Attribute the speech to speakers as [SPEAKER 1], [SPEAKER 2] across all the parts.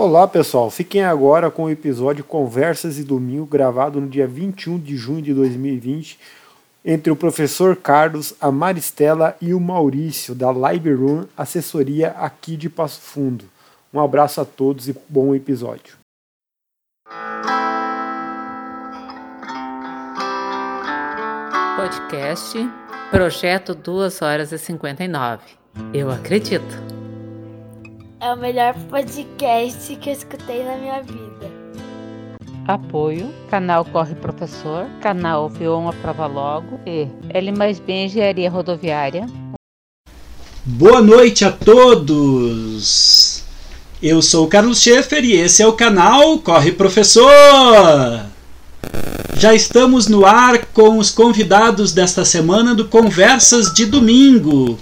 [SPEAKER 1] Olá pessoal, fiquem agora com o episódio Conversas e Domingo, gravado no dia 21 de junho de 2020, entre o professor Carlos, a Maristela e o Maurício, da Library assessoria aqui de Passo Fundo. Um abraço a todos e bom episódio.
[SPEAKER 2] Podcast Projeto 2 horas e 59. Eu acredito.
[SPEAKER 3] É o melhor podcast que eu escutei na minha vida.
[SPEAKER 2] Apoio, canal Corre Professor, canal Vion Prova Logo e L mais B Engenharia Rodoviária.
[SPEAKER 4] Boa noite a todos! Eu sou o Carlos Schaefer e esse é o canal Corre Professor! Já estamos no ar com os convidados desta semana do Conversas de Domingo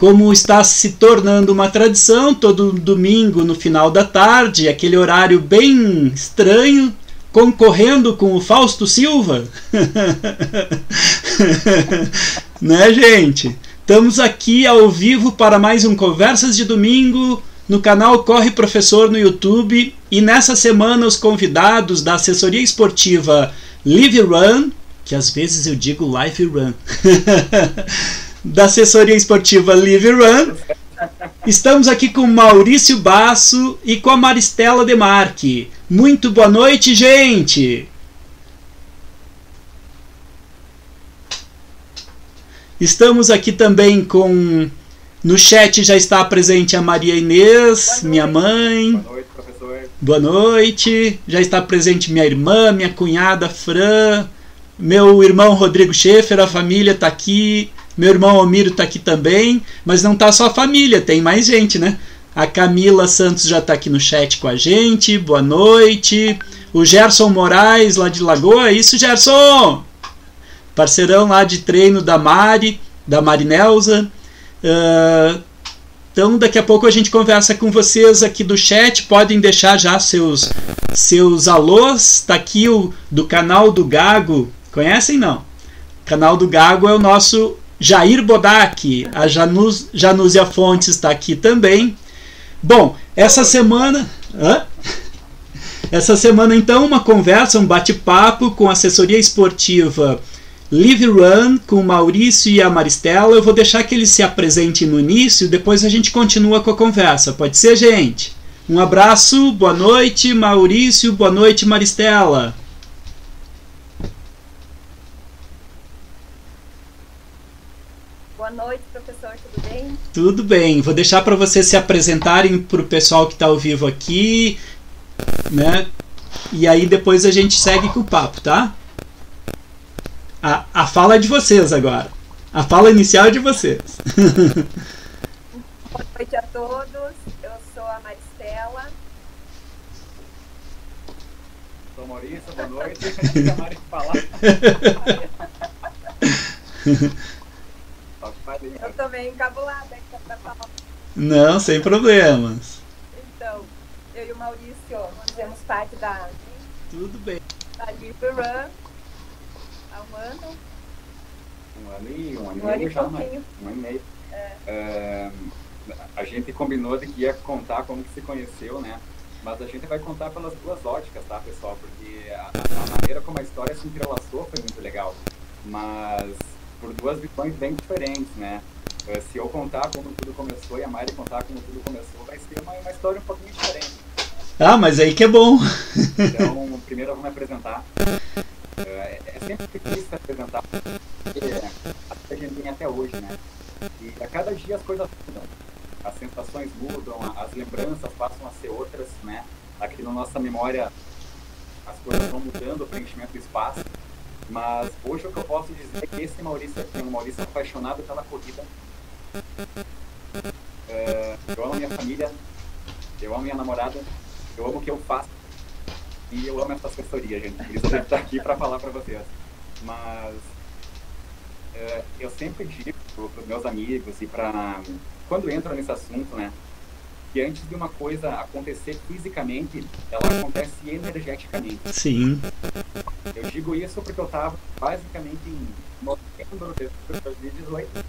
[SPEAKER 4] como está se tornando uma tradição, todo domingo no final da tarde, aquele horário bem estranho, concorrendo com o Fausto Silva. né, gente? Estamos aqui ao vivo para mais um Conversas de Domingo no canal Corre Professor no YouTube e nessa semana os convidados da assessoria esportiva Live Run, que às vezes eu digo Live Run. da assessoria esportiva Live Run. Estamos aqui com Maurício Basso e com a Maristela Demarque. Muito boa noite, gente! Estamos aqui também com. No chat já está presente a Maria Inês, minha mãe. Boa noite, professor. Boa noite. Já está presente minha irmã, minha cunhada Fran, meu irmão Rodrigo Schaefer, a família está aqui. Meu irmão Almiro está aqui também, mas não tá só a família, tem mais gente, né? A Camila Santos já está aqui no chat com a gente. Boa noite. O Gerson Moraes, lá de Lagoa. Isso, Gerson! Parceirão lá de treino da Mari, da Marinelza. Uh, então, daqui a pouco a gente conversa com vocês aqui do chat. Podem deixar já seus, seus alôs. Está aqui o do canal do Gago. Conhecem, não? O canal do Gago é o nosso Jair Bodak, a Janus, Janúzia Fontes está aqui também. Bom, essa semana. Hã? Essa semana, então, uma conversa, um bate-papo com a assessoria esportiva Live Run, com o Maurício e a Maristela. Eu vou deixar que eles se apresentem no início, depois a gente continua com a conversa. Pode ser, gente? Um abraço, boa noite, Maurício, boa noite, Maristela.
[SPEAKER 5] Boa noite, professor, tudo bem?
[SPEAKER 4] Tudo bem. Vou deixar para vocês se apresentarem para o pessoal que está ao vivo aqui, né? E aí depois a gente segue com o papo, tá? A, a fala é de vocês agora. A fala inicial é de vocês.
[SPEAKER 5] Boa noite a todos. Eu sou a Maristela.
[SPEAKER 6] Sou Maurício, boa noite. Deixa a Mari falar.
[SPEAKER 5] Eu meio encabulada aqui pra falar.
[SPEAKER 4] Não, sem problemas.
[SPEAKER 5] Então, eu e o Maurício fazemos parte da.
[SPEAKER 4] Tudo bem.
[SPEAKER 5] Da Live Run há um ano.
[SPEAKER 6] Um ano e um ano,
[SPEAKER 5] um ano
[SPEAKER 6] e
[SPEAKER 5] já,
[SPEAKER 6] né? Um ano e meio.
[SPEAKER 5] É.
[SPEAKER 6] É, a gente combinou de que ia contar como que se conheceu, né? Mas a gente vai contar pelas duas óticas, tá, pessoal? Porque a, a maneira como a história se entrelaçou foi muito legal. Mas por duas visões bem diferentes, né? Eh, se eu contar como tudo começou e a Mari contar como tudo começou, vai ser uma, uma história um pouquinho diferente.
[SPEAKER 4] Ah, mas aí que é bom.
[SPEAKER 6] Então, primeiro eu vou me apresentar. É, é sempre difícil se apresentar, porque a gente tem até hoje, né? E a cada dia as coisas mudam. As sensações mudam, as lembranças passam a ser outras, né? Aqui na nossa memória as coisas vão mudando, o preenchimento do espaço. Mas hoje o que eu posso dizer é que esse Maurício aqui é um Maurício apaixonado pela corrida. É, eu amo minha família, eu amo minha namorada, eu amo o que eu faço e eu amo essa assessoria, gente. Por isso eu estar aqui para falar para vocês. Mas é, eu sempre digo para meus amigos e para quando entro nesse assunto, né? Que antes de uma coisa acontecer fisicamente, ela acontece energeticamente.
[SPEAKER 4] Sim.
[SPEAKER 6] Eu digo isso porque eu estava basicamente em novembro de 2018.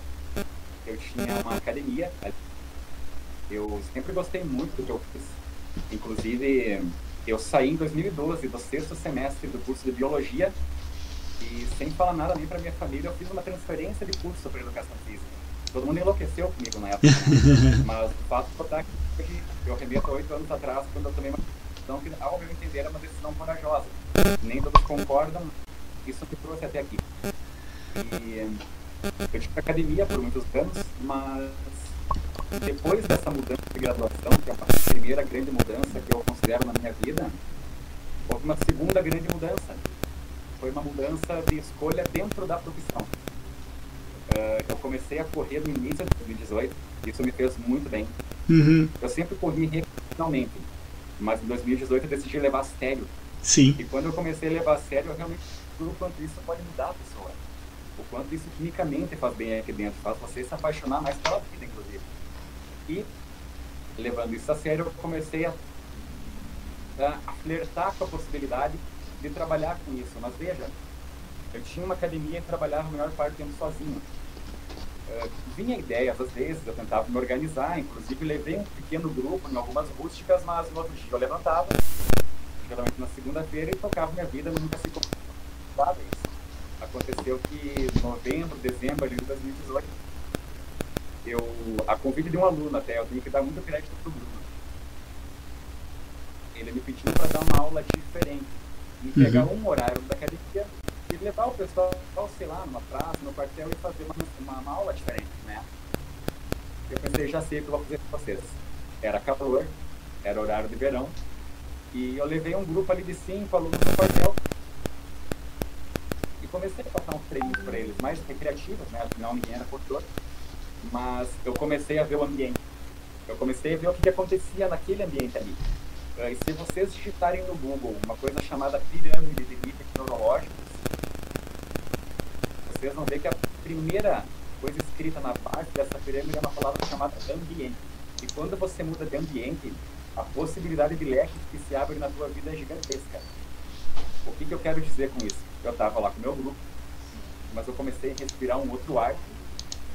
[SPEAKER 6] Eu tinha uma academia. Eu sempre gostei muito do que eu fiz. Inclusive, eu saí em 2012 do sexto semestre do curso de biologia e sem falar nada nem para minha família, eu fiz uma transferência de curso para educação física. Todo mundo enlouqueceu comigo na época, né? mas o fato é que eu remeto oito anos atrás, quando eu tomei uma decisão que, ao meu entender, era uma decisão corajosa. Nem todos concordam, isso me trouxe até aqui. E eu tive academia por muitos anos, mas depois dessa mudança de graduação, que é a primeira grande mudança que eu considero na minha vida, houve uma segunda grande mudança. Foi uma mudança de escolha dentro da profissão. Uh, eu comecei a correr no início de 2018, isso me fez muito bem.
[SPEAKER 4] Uhum.
[SPEAKER 6] Eu sempre corri recreacionalmente, mas em 2018 eu decidi levar a sério.
[SPEAKER 4] Sim.
[SPEAKER 6] E quando eu comecei a levar a sério, eu realmente vi o quanto isso pode mudar a pessoa. O quanto isso quimicamente faz bem aqui dentro, faz você se apaixonar mais pela vida, inclusive. E, levando isso a sério, eu comecei a, a flertar com a possibilidade de trabalhar com isso. Mas veja, eu tinha uma academia e trabalhava a maior parte do tempo sozinho. Uh, vinha ideias, às vezes, eu tentava me organizar, inclusive levei um pequeno grupo em algumas rústicas, mas no outro dia eu levantava, geralmente na segunda-feira, e tocava minha vida, nunca se completava isso. Aconteceu que em novembro, dezembro de 2018, eu, a convite de um aluno até, eu tenho que dar muito crédito para o Bruno. Ele me pediu para dar uma aula diferente e uhum. um horário da academia levar o pessoal, sei lá, numa praça, no quartel e fazer uma, uma, aula diferente, né? Eu pensei, já sei o que eu vou fazer com vocês. Era calor, era horário de verão, e eu levei um grupo ali de cinco alunos no quartel e comecei a passar uns treinos para eles, mais recreativos, né? Afinal, ninguém era corredor mas eu comecei a ver o ambiente. Eu comecei a ver o que, que acontecia naquele ambiente ali. Uh, e se vocês digitarem no Google uma coisa chamada pirâmide de níveis neurológicos, vocês vão ver que a primeira coisa escrita na base dessa pirâmide é uma palavra chamada ambiente. E quando você muda de ambiente, a possibilidade de leques que se abrem na tua vida é gigantesca. O que, que eu quero dizer com isso? Eu estava lá com o meu grupo, mas eu comecei a respirar um outro ar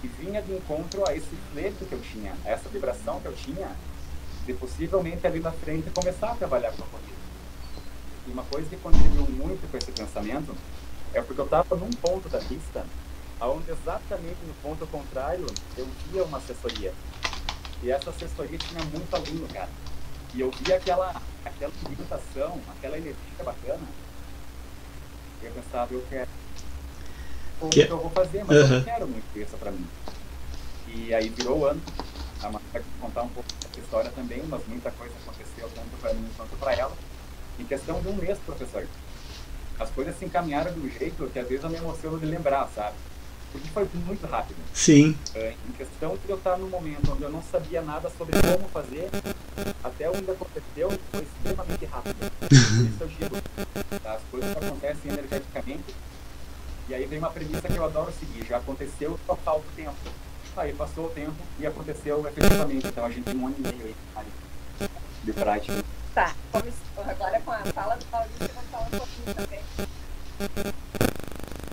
[SPEAKER 6] que vinha de encontro a esse flerte que eu tinha, a essa vibração que eu tinha, de possivelmente ali na frente começar a trabalhar com a corrida. E uma coisa que contribuiu muito com esse pensamento é porque eu estava num ponto da pista onde exatamente no ponto contrário eu via uma assessoria. E essa assessoria tinha muito aluno, cara. E eu via aquela, aquela limitação, aquela energia bacana. E eu pensava, eu quero como que... que eu vou fazer, mas uhum. eu não quero muito isso para mim. E aí virou o ano. A Marta vai contar um pouco dessa história também, mas muita coisa aconteceu tanto para mim quanto para ela. Em questão de um mês, professor. As coisas se encaminharam de um jeito que às vezes eu me emociono de lembrar, sabe? Porque foi muito rápido.
[SPEAKER 4] Sim.
[SPEAKER 6] Uh, em questão de eu estar num momento onde eu não sabia nada sobre como fazer, até onde aconteceu foi extremamente rápido. Por isso eu digo, tá? as coisas acontecem energeticamente e aí vem uma premissa que eu adoro seguir, já aconteceu, só falta o tempo. Aí passou o tempo e aconteceu efetivamente. Então a gente tem um ano e meio aí de prática.
[SPEAKER 5] Tá, agora com a fala do Maurício, eu vou falar um pouquinho também.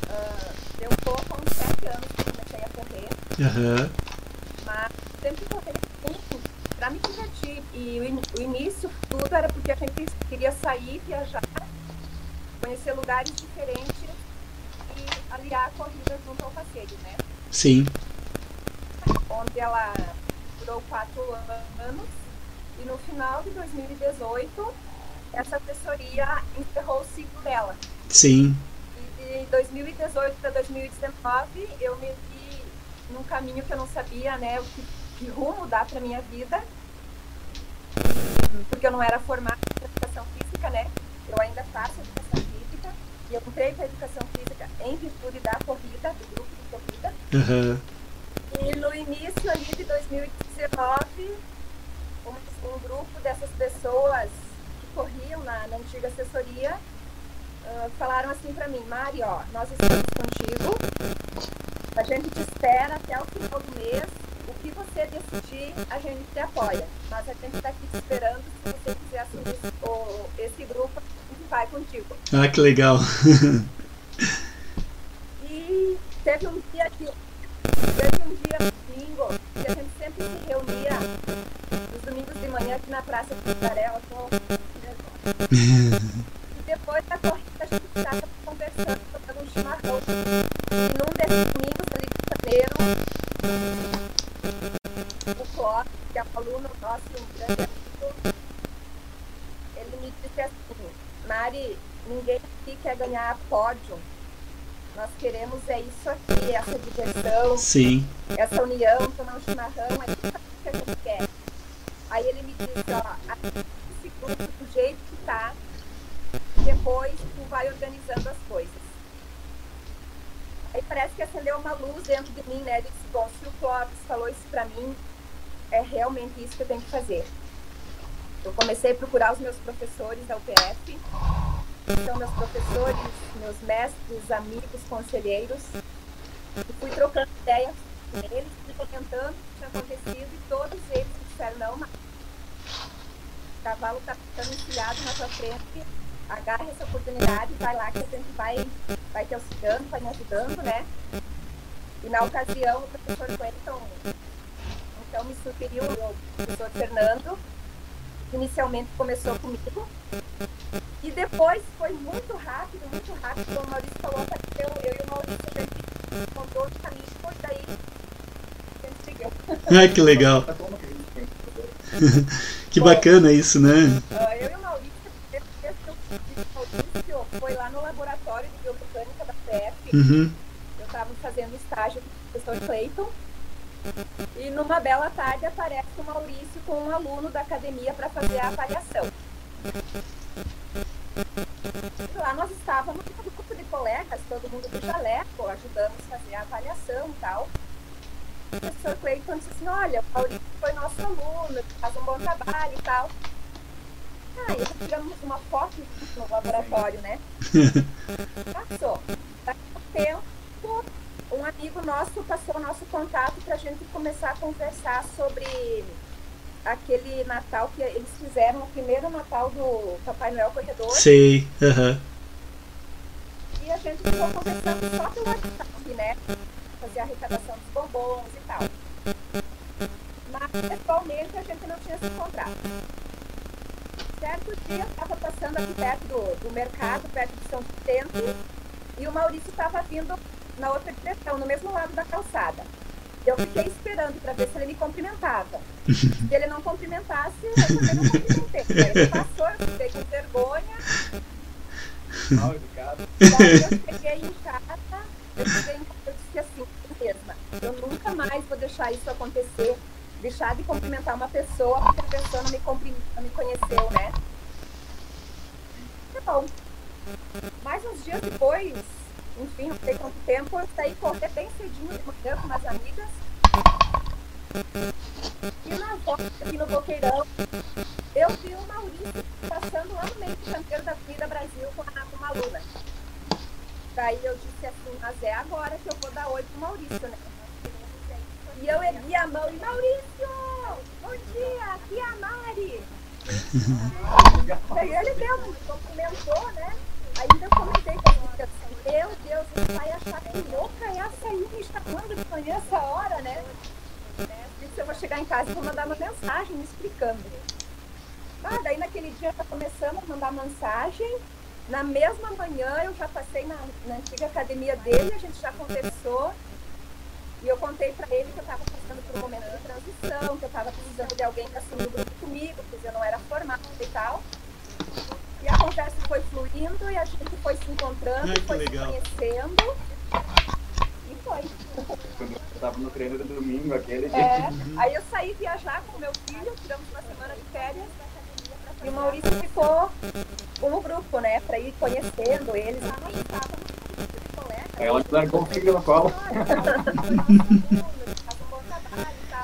[SPEAKER 5] Uh, eu tô com 7 anos que comecei a correr.
[SPEAKER 4] Uhum.
[SPEAKER 5] Mas sempre corri muito pra me divertir. E o, o início, tudo era porque a gente queria sair, viajar, conhecer lugares diferentes aliar a corrida junto ao passeio, né?
[SPEAKER 4] Sim.
[SPEAKER 5] Onde ela durou quatro anos e no final de 2018 essa assessoria encerrou o ciclo dela.
[SPEAKER 4] Sim.
[SPEAKER 5] E de 2018 para 2019 eu me vi num caminho que eu não sabia, né, o que, que rumo dar para minha vida, porque eu não era formada em educação física, né? Eu ainda faço educação física e eu entrei para educação física em virtude da corrida, do grupo de corrida.
[SPEAKER 4] Uhum.
[SPEAKER 5] E no início ali de 2019, um, grupo dessas pessoas que corriam na, na antiga assessoria uh, falaram assim para mim, Mari, ó, nós estamos contigo, a gente te espera até o final do mês, o que você decidir, a gente te apoia. Mas a gente está aqui te esperando, se você quiser assumir esse, esse grupo, vai contigo.
[SPEAKER 4] Ah, que legal.
[SPEAKER 5] e teve um dia que teve um dia domingo que a gente sempre se reunia manhã aqui na Praça de Tarela, e depois da corrida a gente estava conversando, tomando um chimarrão. E num desses domingos ali de janeiro, o Clóvis, que é um aluno nosso, um grande amigo, ele me disse assim, Mari, ninguém aqui quer ganhar pódio. Nós queremos é isso aqui, essa diversão,
[SPEAKER 4] Sim.
[SPEAKER 5] essa união, tomar um chimarrão, é isso que a gente quer. Aí ele me disse, ó, esse grupo do jeito que tá, depois tu vai organizando as coisas. Aí parece que acendeu uma luz dentro de mim, né? Ele disse, bom, se o Clóvis falou isso pra mim, é realmente isso que eu tenho que fazer. Eu comecei a procurar os meus professores da UPF, são meus professores, meus mestres, amigos, conselheiros, e fui trocando ideias com eles, comentando o que tinha acontecido, e todos eles me disseram, não, mas o cavalo está ficando enfiado na sua frente, agarre essa oportunidade, vai lá que a gente vai, vai te auxiliando, vai me ajudando, né? E na ocasião o professor Clayton então me sugeriu o professor Fernando, que inicialmente começou comigo, e depois foi muito rápido, muito rápido, como o Maurício falou, apareceu eu e o Maurício, a gente encontrou os caminhos, foi daí a gente seguiu.
[SPEAKER 4] Ah, que legal. que bacana isso, né?
[SPEAKER 5] Ah, eu e o Maurício, que eu foi lá no laboratório de biomecânica da CF.
[SPEAKER 4] Uhum.
[SPEAKER 5] Eu estava fazendo estágio com o professor Clayton. E numa bela tarde aparece o Maurício com um aluno da academia para fazer a avaliação. E lá nós estávamos um grupo de colegas, todo mundo do jaleco, ajudamos a fazer a avaliação e tal. O professor Clayton disse assim, olha, o Maurício foi nosso aluno, faz um bom trabalho e tal. Ah, e tiramos uma foto no laboratório, né? Passou. Daqui a um tempo, um amigo nosso passou o nosso contato para a gente começar a conversar sobre aquele Natal que eles fizeram, o primeiro Natal do Papai Noel Corredor.
[SPEAKER 4] Sei. Aham.
[SPEAKER 5] E a gente ficou conversando só pelo WhatsApp, né? Fazer a arrecadação dos bombons e tal. Mas, atualmente, a gente não tinha se encontrado. Certo dia, eu estava passando aqui perto do, do mercado, perto de São Vicente, e o Maurício estava vindo na outra direção, no mesmo lado da calçada. Eu fiquei esperando para ver se ele me cumprimentava. Se ele não cumprimentasse, eu também não cumprimentei. Ele passou, eu fiquei com vergonha,
[SPEAKER 6] Mal educado.
[SPEAKER 5] Daí eu cheguei em casa, eu cheguei em casa e disse assim, mesma, eu nunca mais vou deixar isso acontecer, deixar de cumprimentar uma pessoa porque a pessoa não me, não me conheceu, né? Então, mais uns dias depois, enfim, não sei quanto tempo, eu saí correr bem cedinho de manhã com umas amigas. E na volta aqui no Boqueirão, eu vi o Maurício passando lá no meio do canteiro da Avenida Brasil com, a, com uma. Daí eu disse assim, mas é agora que eu vou dar oi pro Maurício, né? E eu ergui a mão e, Maurício! Bom dia, aqui é a Mari! Daí ele deu, me cumprimentou, né? Ainda eu comentei com ele assim, meu Deus, ele vai achar que louca é essa aí me chamando de manhã essa hora, né? né? Disse, eu vou chegar em casa e vou mandar uma mensagem me explicando. Ah, daí naquele dia já começamos a mandar mensagem. Na mesma manhã eu já passei na, na antiga academia dele, a gente já conversou. E eu contei pra ele que eu estava passando por um momento de transição, que eu estava precisando de alguém para assumir o grupo comigo, porque eu não era formada e tal. E a conversa foi fluindo e a gente foi se encontrando,
[SPEAKER 4] Ai, que
[SPEAKER 5] foi
[SPEAKER 4] legal.
[SPEAKER 5] se conhecendo. E foi.
[SPEAKER 6] Quando eu tava no treino do domingo, aquele.
[SPEAKER 5] É, aí eu saí viajar com meu filho, tiramos uma semana de férias. E o Maurício ficou com o grupo, né? Pra ir conhecendo eles.
[SPEAKER 6] Aí ela colo.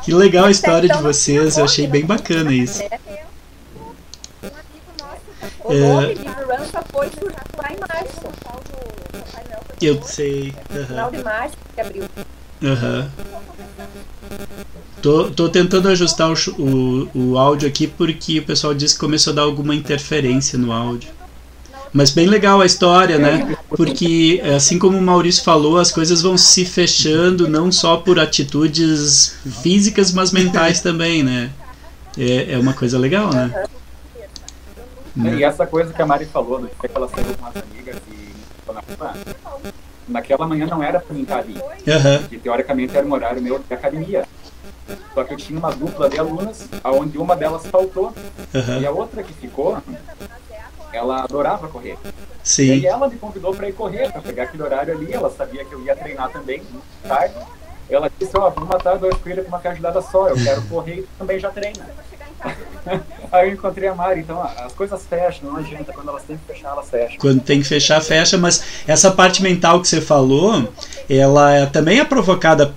[SPEAKER 4] Que legal a história de vocês, eu achei bem bacana isso.
[SPEAKER 5] Março.
[SPEAKER 4] Eu sei.
[SPEAKER 5] Final
[SPEAKER 4] Aham.
[SPEAKER 5] de março, que abriu.
[SPEAKER 4] Aham. Tô, tô tentando ajustar o, o, o áudio aqui porque o pessoal disse que começou a dar alguma interferência no áudio. Mas bem legal a história, né? Porque, assim como o Maurício falou, as coisas vão se fechando não só por atitudes físicas, mas mentais também, né? É, é uma coisa legal, né?
[SPEAKER 6] Né? E essa coisa que a Mari falou, do que ela saiu com as amigas e naquela manhã não era para mim estar ali.
[SPEAKER 4] Uhum.
[SPEAKER 6] Teoricamente era um horário meu de academia. Só que eu tinha uma dupla de alunas, onde uma delas faltou
[SPEAKER 4] uhum.
[SPEAKER 6] e a outra que ficou, ela adorava correr.
[SPEAKER 4] Sim.
[SPEAKER 6] E aí ela me convidou para ir correr, para pegar aquele horário ali. Ela sabia que eu ia treinar também, tarde. Ela disse: Ó, oh, vamos matar dois coelhos com uma cajadada só. Eu quero correr e também já treina. Aí eu encontrei a Mari, então as coisas fecham, não adianta, quando elas têm que fechar, elas fecham.
[SPEAKER 4] Quando tem que fechar, fecha, mas essa parte mental que você falou, ela é, também é provocada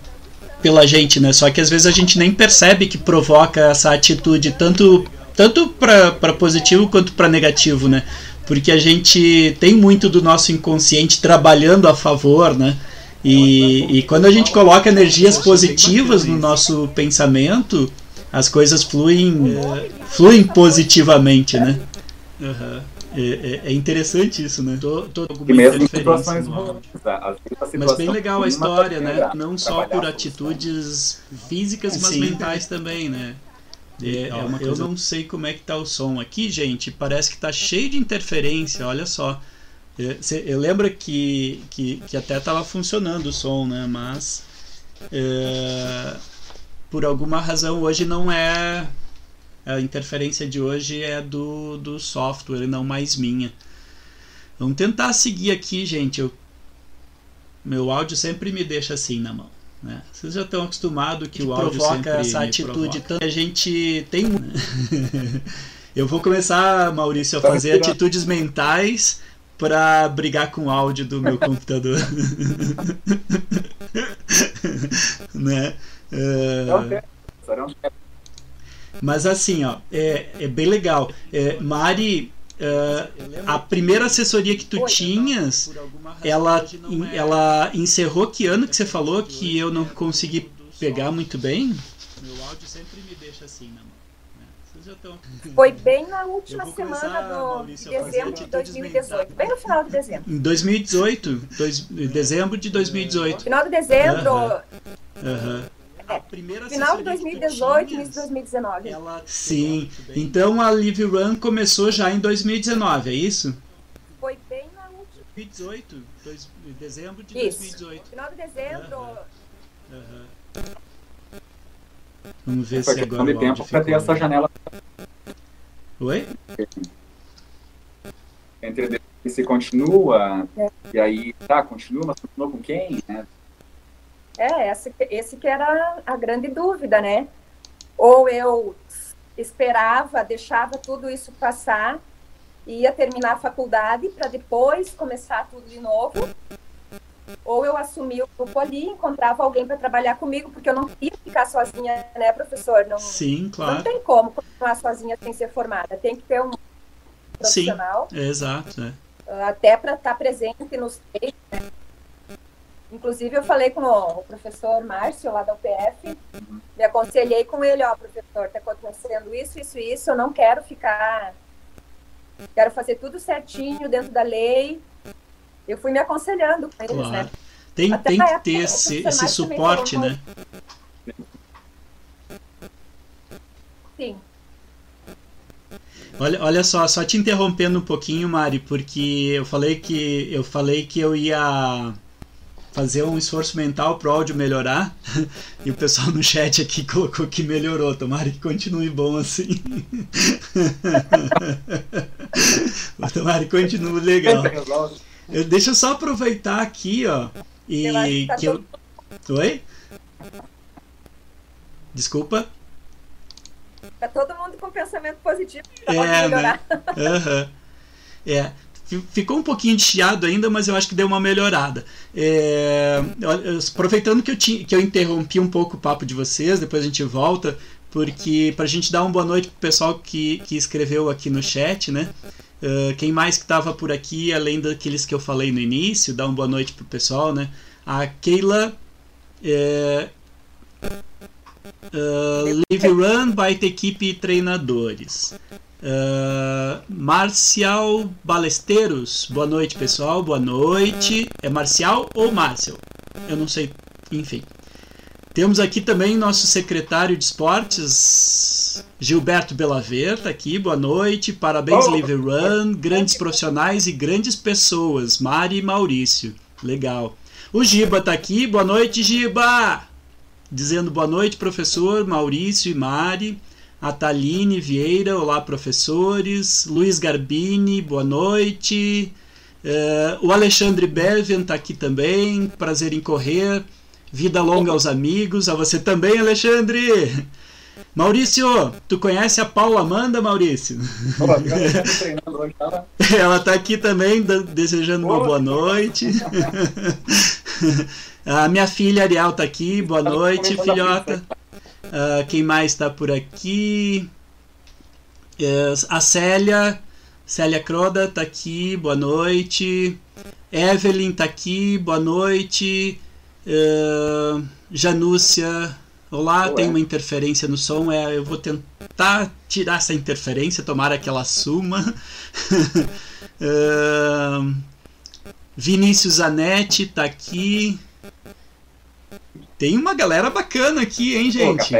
[SPEAKER 4] pela gente, né? Só que às vezes a gente nem percebe que provoca essa atitude, tanto, tanto para positivo quanto para negativo, né? Porque a gente tem muito do nosso inconsciente trabalhando a favor, né? E, e quando a gente coloca energias positivas no nosso pensamento, as coisas fluem, é, fluem positivamente, né? Uhum. É, é, é, interessante isso, né? Tô, tô
[SPEAKER 6] e mesmo em situações ruins,
[SPEAKER 4] Mas bem legal a história, né? Não só por atitudes físicas, mas Sim. mentais também, né? É, é uma coisa... Eu não sei como é que tá o som aqui, gente. Parece que tá cheio de interferência, olha só. Eu lembro que, que, que até tava funcionando o som, né? Mas. É, por alguma razão hoje não é a interferência de hoje é do, do software não mais minha. Vamos tentar seguir aqui, gente. Eu, meu áudio sempre me deixa assim na mão. Né? Vocês já estão acostumados que, que o áudio provoca essa atitude. Provoca. A gente tem. Eu vou começar, Maurício, a fazer atitudes mentais para brigar com o áudio do meu computador. né? Uh... Mas assim, ó, é, é bem legal. É, Mari, uh, a primeira assessoria que tu tinhas, ela, ela encerrou que ano que você falou que eu não consegui pegar muito bem? Meu áudio sempre me deixa assim na mão.
[SPEAKER 5] Né? Foi bem na última semana do de dezembro de 2018, bem no final de dezembro.
[SPEAKER 4] Em 2018, dois, dezembro de 2018.
[SPEAKER 5] Final de dezembro.
[SPEAKER 4] Aham. Uh uh -huh.
[SPEAKER 5] Final de 2018, início de 2019. Ela...
[SPEAKER 4] Sim. Então a Live Run começou já em 2019, é isso?
[SPEAKER 5] Foi bem na última.
[SPEAKER 4] 2018, dois, dezembro de
[SPEAKER 5] isso.
[SPEAKER 4] 2018.
[SPEAKER 5] Final de dezembro. Uhum.
[SPEAKER 4] Uhum. Vamos ver Foi se agora
[SPEAKER 6] de tempo para ter essa janela.
[SPEAKER 4] Oi?
[SPEAKER 6] Entre se continua, é. e aí, tá, continua, mas continua com quem, né?
[SPEAKER 5] É, esse, esse que era a grande dúvida, né? Ou eu esperava, deixava tudo isso passar, ia terminar a faculdade para depois começar tudo de novo, ou eu assumia o grupo ali, encontrava alguém para trabalhar comigo, porque eu não queria ficar sozinha, né, professor? Não,
[SPEAKER 4] Sim, claro.
[SPEAKER 5] Não tem como continuar sozinha sem ser formada, tem que ter um profissional.
[SPEAKER 4] Sim, exato. É.
[SPEAKER 5] Até para estar tá presente nos treinos, né? Inclusive, eu falei com o professor Márcio, lá da UPF, me aconselhei com ele, ó, professor, está acontecendo isso, isso, isso, eu não quero ficar... Quero fazer tudo certinho, dentro da lei. Eu fui me aconselhando com eles, claro. né?
[SPEAKER 4] Tem, tem que ter esse, esse suporte, né?
[SPEAKER 5] Sim.
[SPEAKER 4] Olha, olha só, só te interrompendo um pouquinho, Mari, porque eu falei que eu falei que eu ia fazer um esforço mental pro áudio melhorar. E o pessoal no chat aqui colocou que melhorou. Tomara que continue bom assim. Tomara que continue legal. Eu, deixa eu só aproveitar aqui, ó. E tá que eu. Oi? Desculpa.
[SPEAKER 5] Tá todo mundo com pensamento positivo. Tá é, né?
[SPEAKER 4] Uhum. É ficou um pouquinho de chiado ainda, mas eu acho que deu uma melhorada. É, aproveitando que eu, tinha, que eu interrompi um pouco o papo de vocês, depois a gente volta, porque para a gente dar uma boa noite pro pessoal que, que escreveu aqui no chat, né? Uh, quem mais que estava por aqui, além daqueles que eu falei no início, dar uma boa noite pro pessoal, né? A Keila. É, uh, Live Run by equipe treinadores. Uh, Marcial Balesteiros, boa noite pessoal, boa noite. É Marcial ou Márcio? Eu não sei, enfim. Temos aqui também nosso secretário de esportes, Gilberto Belaver, tá aqui. Boa noite, parabéns, oh, Live Run, grandes profissionais e grandes pessoas, Mari e Maurício. Legal. O Giba tá aqui, boa noite, Giba! Dizendo boa noite, professor, Maurício e Mari. A Taline Vieira, olá, professores. Luiz Garbini, boa noite. Uh, o Alexandre Belvin tá aqui também, prazer em correr. Vida longa aos amigos, a você também, Alexandre. Maurício, tu conhece a Paula Amanda, Maurício? Ela está aqui também, desejando uma boa noite. a minha filha Ariel está aqui, boa noite, filhota. Uh, quem mais está por aqui? Uh, a Célia, Célia Croda está aqui, boa noite. Evelyn está aqui, boa noite. Uh, Janúcia, olá, tem uma interferência no som. É, eu vou tentar tirar essa interferência, tomara que ela suma. uh, Vinícius Zanetti tá aqui. Tem uma galera bacana aqui, hein, gente?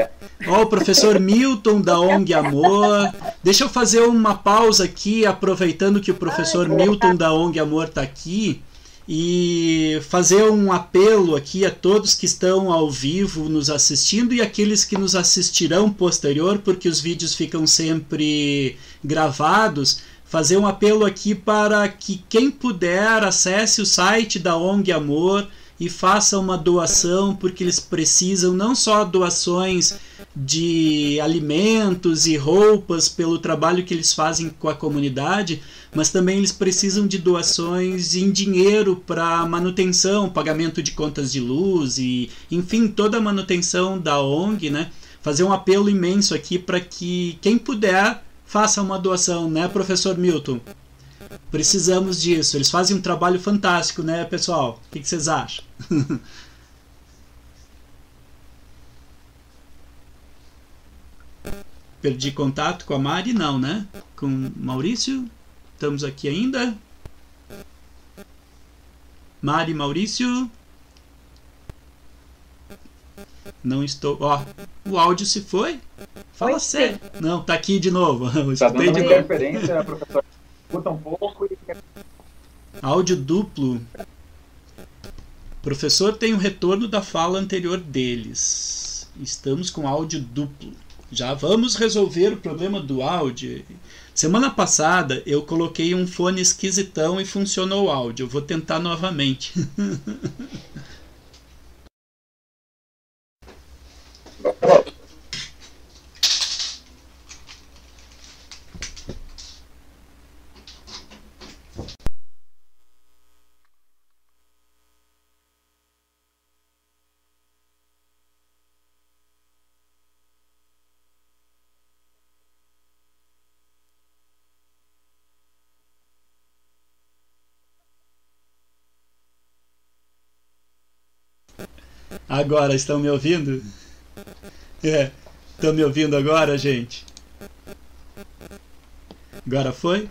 [SPEAKER 4] Ó, oh, o professor Milton da ONG Amor. Deixa eu fazer uma pausa aqui, aproveitando que o professor Milton da ONG Amor tá aqui e fazer um apelo aqui a todos que estão ao vivo nos assistindo e aqueles que nos assistirão posterior, porque os vídeos ficam sempre gravados. Fazer um apelo aqui para que quem puder acesse o site da ONG Amor e faça uma doação, porque eles precisam não só doações de alimentos e roupas pelo trabalho que eles fazem com a comunidade, mas também eles precisam de doações em dinheiro para manutenção, pagamento de contas de luz e, enfim, toda a manutenção da ONG, né? Fazer um apelo imenso aqui para que quem puder faça uma doação, né, professor Milton? Precisamos disso. Eles fazem um trabalho fantástico, né, pessoal? O que, vocês acham? Perdi contato com a Mari? Não, né? Com Maurício? Estamos aqui ainda. Mari Maurício. Não estou. Ó, o áudio se foi? Fala sério. Não, tá aqui de novo. Eu
[SPEAKER 6] tá dando de interferência, professor. Escuta um pouco e.
[SPEAKER 4] Áudio duplo. Professor tem o retorno da fala anterior deles. Estamos com áudio duplo. Já vamos resolver o problema do áudio. Semana passada eu coloquei um fone esquisitão e funcionou o áudio. Eu vou tentar novamente. Agora, estão me ouvindo? É, estão me ouvindo agora, gente? Agora foi?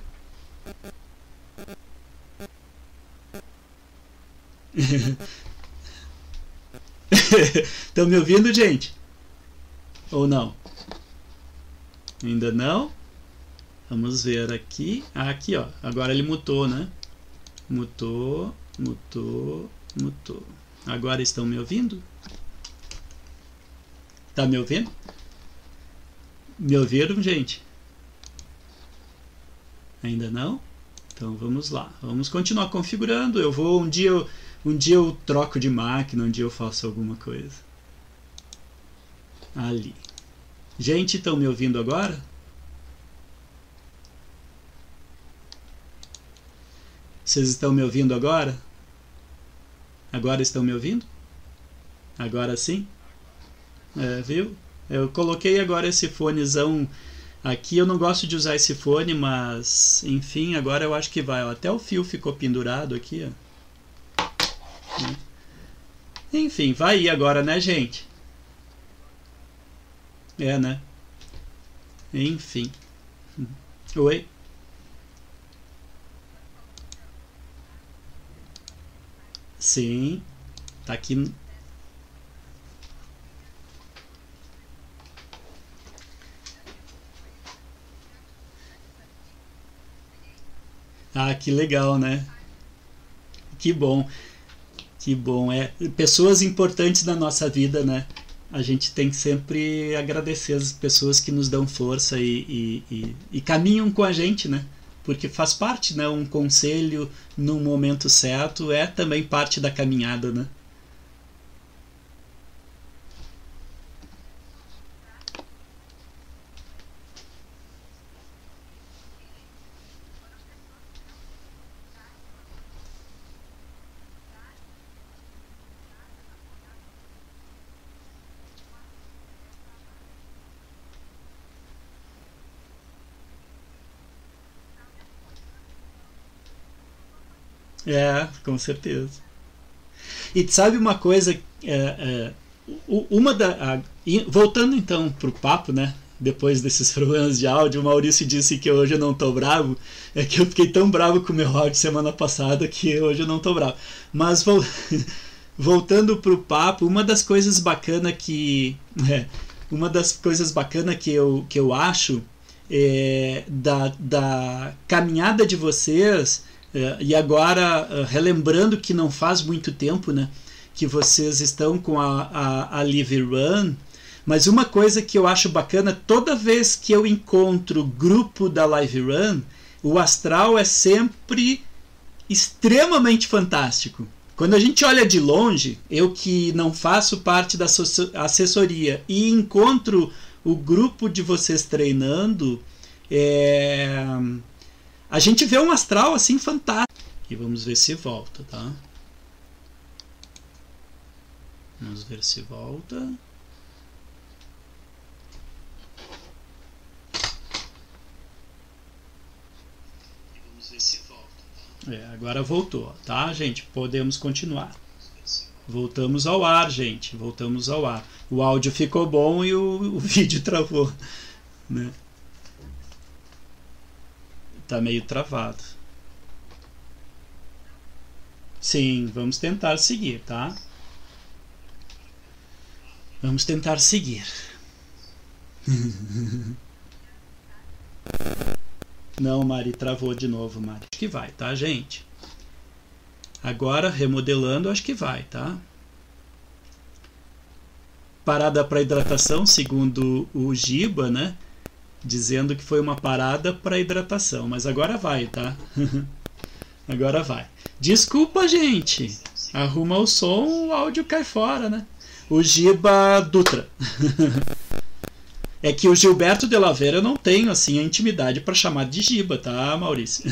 [SPEAKER 4] Estão me ouvindo, gente? Ou não? Ainda não? Vamos ver aqui. Ah, aqui, ó. Agora ele mutou, né? Mutou, mutou, mutou. Agora estão me ouvindo? Tá me ouvindo? Me ouviram, gente? Ainda não? Então vamos lá. Vamos continuar configurando. Eu vou um dia eu, um dia eu troco de máquina, um dia eu faço alguma coisa. Ali. Gente, estão me ouvindo agora? Vocês estão me ouvindo agora? Agora estão me ouvindo? Agora sim? É, viu? Eu coloquei agora esse fonezão aqui. Eu não gosto de usar esse fone, mas enfim, agora eu acho que vai. Ó. Até o fio ficou pendurado aqui. Ó. Enfim, vai ir agora, né, gente? É, né? Enfim. Oi? Sim. Tá aqui. Ah, que legal, né? Que bom. Que bom. É, pessoas importantes da nossa vida, né? A gente tem que sempre agradecer as pessoas que nos dão força e, e, e, e caminham com a gente, né? Porque faz parte, né? Um conselho num momento certo é também parte da caminhada, né? É, com certeza. E sabe uma coisa, é, é, uma da, a, voltando então para o papo, né? Depois desses problemas de áudio, o Maurício disse que hoje eu não tô bravo. É que eu fiquei tão bravo com o meu áudio semana passada que hoje eu não tô bravo. Mas voltando para o papo, uma das coisas bacanas que. É, uma das coisas bacanas que eu, que eu acho é, da, da caminhada de vocês e agora, é, relembrando que não faz muito tempo né, que vocês estão com a, a, a Live Run, mas uma coisa que eu acho bacana, toda vez que eu encontro grupo da Live Run, o astral é sempre extremamente fantástico. Quando a gente olha de longe, eu que não faço parte da assessoria e encontro o grupo de vocês treinando, é, a gente vê um astral assim fantástico. E vamos ver se volta, tá? Vamos ver se volta. Tá? É, agora voltou, tá, gente? Podemos continuar. Voltamos ao ar, gente. Voltamos ao ar. O áudio ficou bom e o, o vídeo travou, né? Tá meio travado. Sim, vamos tentar seguir, tá? Vamos tentar seguir. Não, Mari, travou de novo, Mari. Acho que vai, tá, gente? Agora, remodelando, acho que vai, tá? Parada para hidratação, segundo o Giba, né? Dizendo que foi uma parada para hidratação, mas agora vai, tá? agora vai. Desculpa, gente. Arruma o som, o áudio cai fora, né? O Giba Dutra. é que o Gilberto de Laveira eu não tenho assim a intimidade para chamar de Giba, tá, Maurício?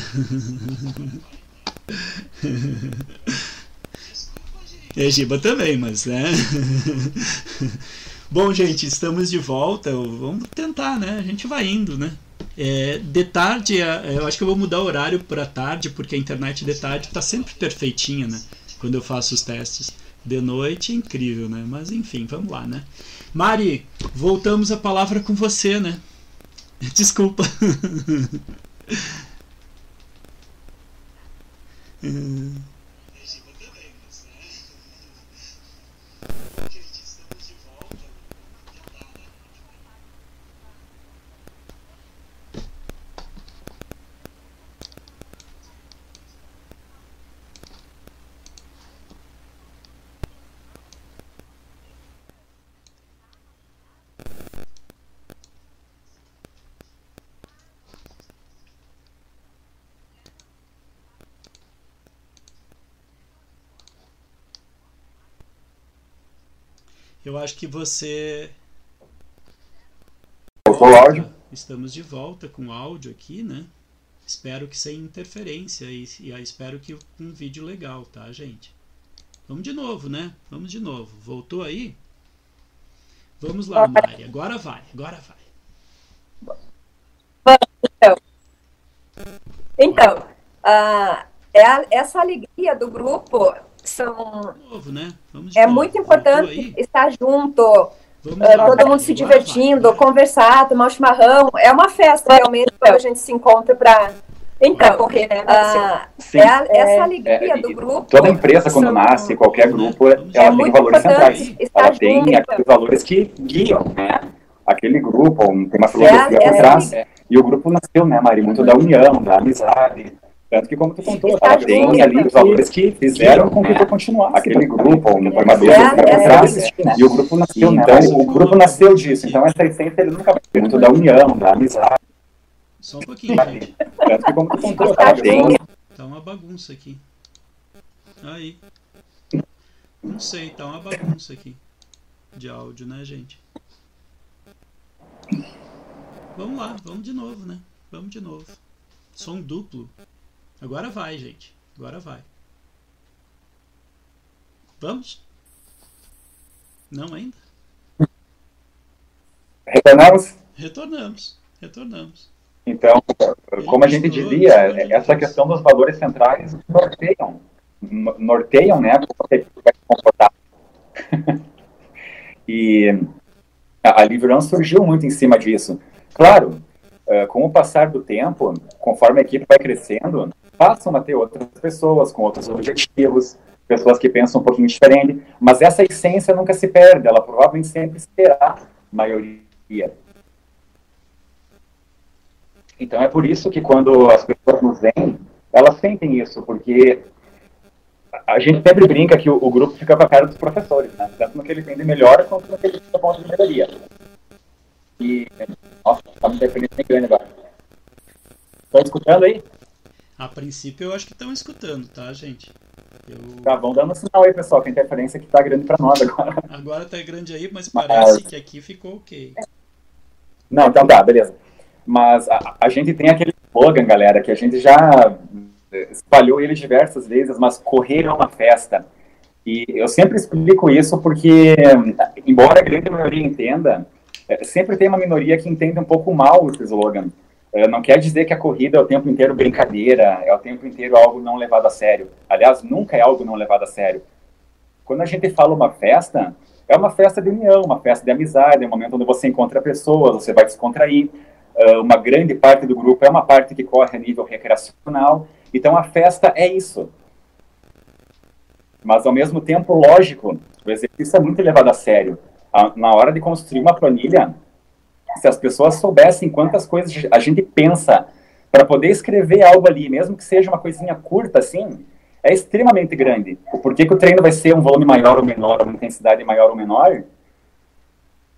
[SPEAKER 4] é Giba também, mas né? Bom, gente, estamos de volta. Vamos tentar, né? A gente vai indo, né? É, de tarde, é, eu acho que eu vou mudar o horário para tarde, porque a internet de tarde está sempre perfeitinha, né? Quando eu faço os testes. De noite, incrível, né? Mas enfim, vamos lá, né? Mari, voltamos a palavra com você, né? Desculpa. Eu acho que você.
[SPEAKER 6] Voltou o áudio?
[SPEAKER 4] Estamos de volta com o áudio aqui, né? Espero que sem interferência e, e espero que um vídeo legal, tá, gente? Vamos de novo, né? Vamos de novo. Voltou aí? Vamos lá, Mari. Agora vai, agora vai.
[SPEAKER 5] Então, então uh, é a, essa alegria do grupo são.
[SPEAKER 4] Novo, né?
[SPEAKER 5] é novo. muito importante estar junto. Uh, todo mundo se divertindo, vai, vai. conversar, tomar um chimarrão. É uma festa realmente quando a gente se encontra para então, correr, né? Ah, Sim. É a, essa é, alegria é, do grupo.
[SPEAKER 6] Toda empresa, quando são, nasce, qualquer grupo, ela é tem valores centrais. Ela tem junto. aqueles valores que guiam, né? Aquele grupo, tem uma filosofia é, por trás. E o grupo nasceu, né, Mari? Muito da união, da amizade, Tanto que, como tu contou, tá, tem ali os valores que fizeram com que tu continuasse. Aquele grupo, o formador é, né? E o grupo nasceu? Então, o grupo nasceu disso. Então, essa essência ele nunca vai ter muito da união, da amizade.
[SPEAKER 4] Só um pouquinho, gente.
[SPEAKER 6] Tanto que, como tu contou, tá, tem...
[SPEAKER 4] Tá uma bagunça aqui. Aí. Não sei, tá uma bagunça aqui. De áudio, né, gente? Vamos lá, vamos de novo, né? Vamos de novo. Som duplo. Agora vai, gente. Agora vai. Vamos? Não ainda?
[SPEAKER 6] Retornamos?
[SPEAKER 4] Retornamos. Retornamos.
[SPEAKER 6] Então, como a gente dizia, essa questão dos valores centrais norteiam, norteiam, né, como você vai se comportar. e a Livrão surgiu muito em cima disso. Claro, eh, com o passar do tempo, conforme a equipe vai crescendo, passam a ter outras pessoas com outros objetivos, pessoas que pensam um pouquinho diferente, mas essa essência nunca se perde, ela provavelmente sempre será maioria. Então é por isso que quando as pessoas nos veem, elas sentem isso, porque a gente sempre brinca que o, o grupo fica com a cara dos professores, né? tanto no que ele tem de melhor quanto no que ele tem ponto de melhoria. E, nossa, tá me defendendo agora. Estão escutando aí?
[SPEAKER 4] A princípio eu acho que estão escutando, tá, gente?
[SPEAKER 6] Eu... Tá, vão dando sinal aí, pessoal, que a interferência aqui tá grande para nós agora.
[SPEAKER 4] Agora tá grande aí, mas parece mas... que aqui ficou ok.
[SPEAKER 6] Não, então tá, beleza. Mas a, a gente tem aquele slogan, galera, que a gente já espalhou ele diversas vezes, mas correr é uma festa. E eu sempre explico isso porque, embora a grande maioria entenda, é, sempre tem uma minoria que entende um pouco mal esse slogan. É, não quer dizer que a corrida é o tempo inteiro brincadeira, é o tempo inteiro algo não levado a sério. Aliás, nunca é algo não levado a sério. Quando a gente fala uma festa, é uma festa de união, uma festa de amizade, é um momento onde você encontra pessoas, você vai descontrair. É, uma grande parte do grupo é uma parte que corre a nível recreacional. Então a festa é isso. Mas ao mesmo tempo, lógico, o exercício é muito levado a sério. Na hora de construir uma planilha, se as pessoas soubessem quantas coisas a gente pensa para poder escrever algo ali, mesmo que seja uma coisinha curta assim, é extremamente grande. O porquê que o treino vai ser um volume maior ou menor, uma intensidade maior ou menor,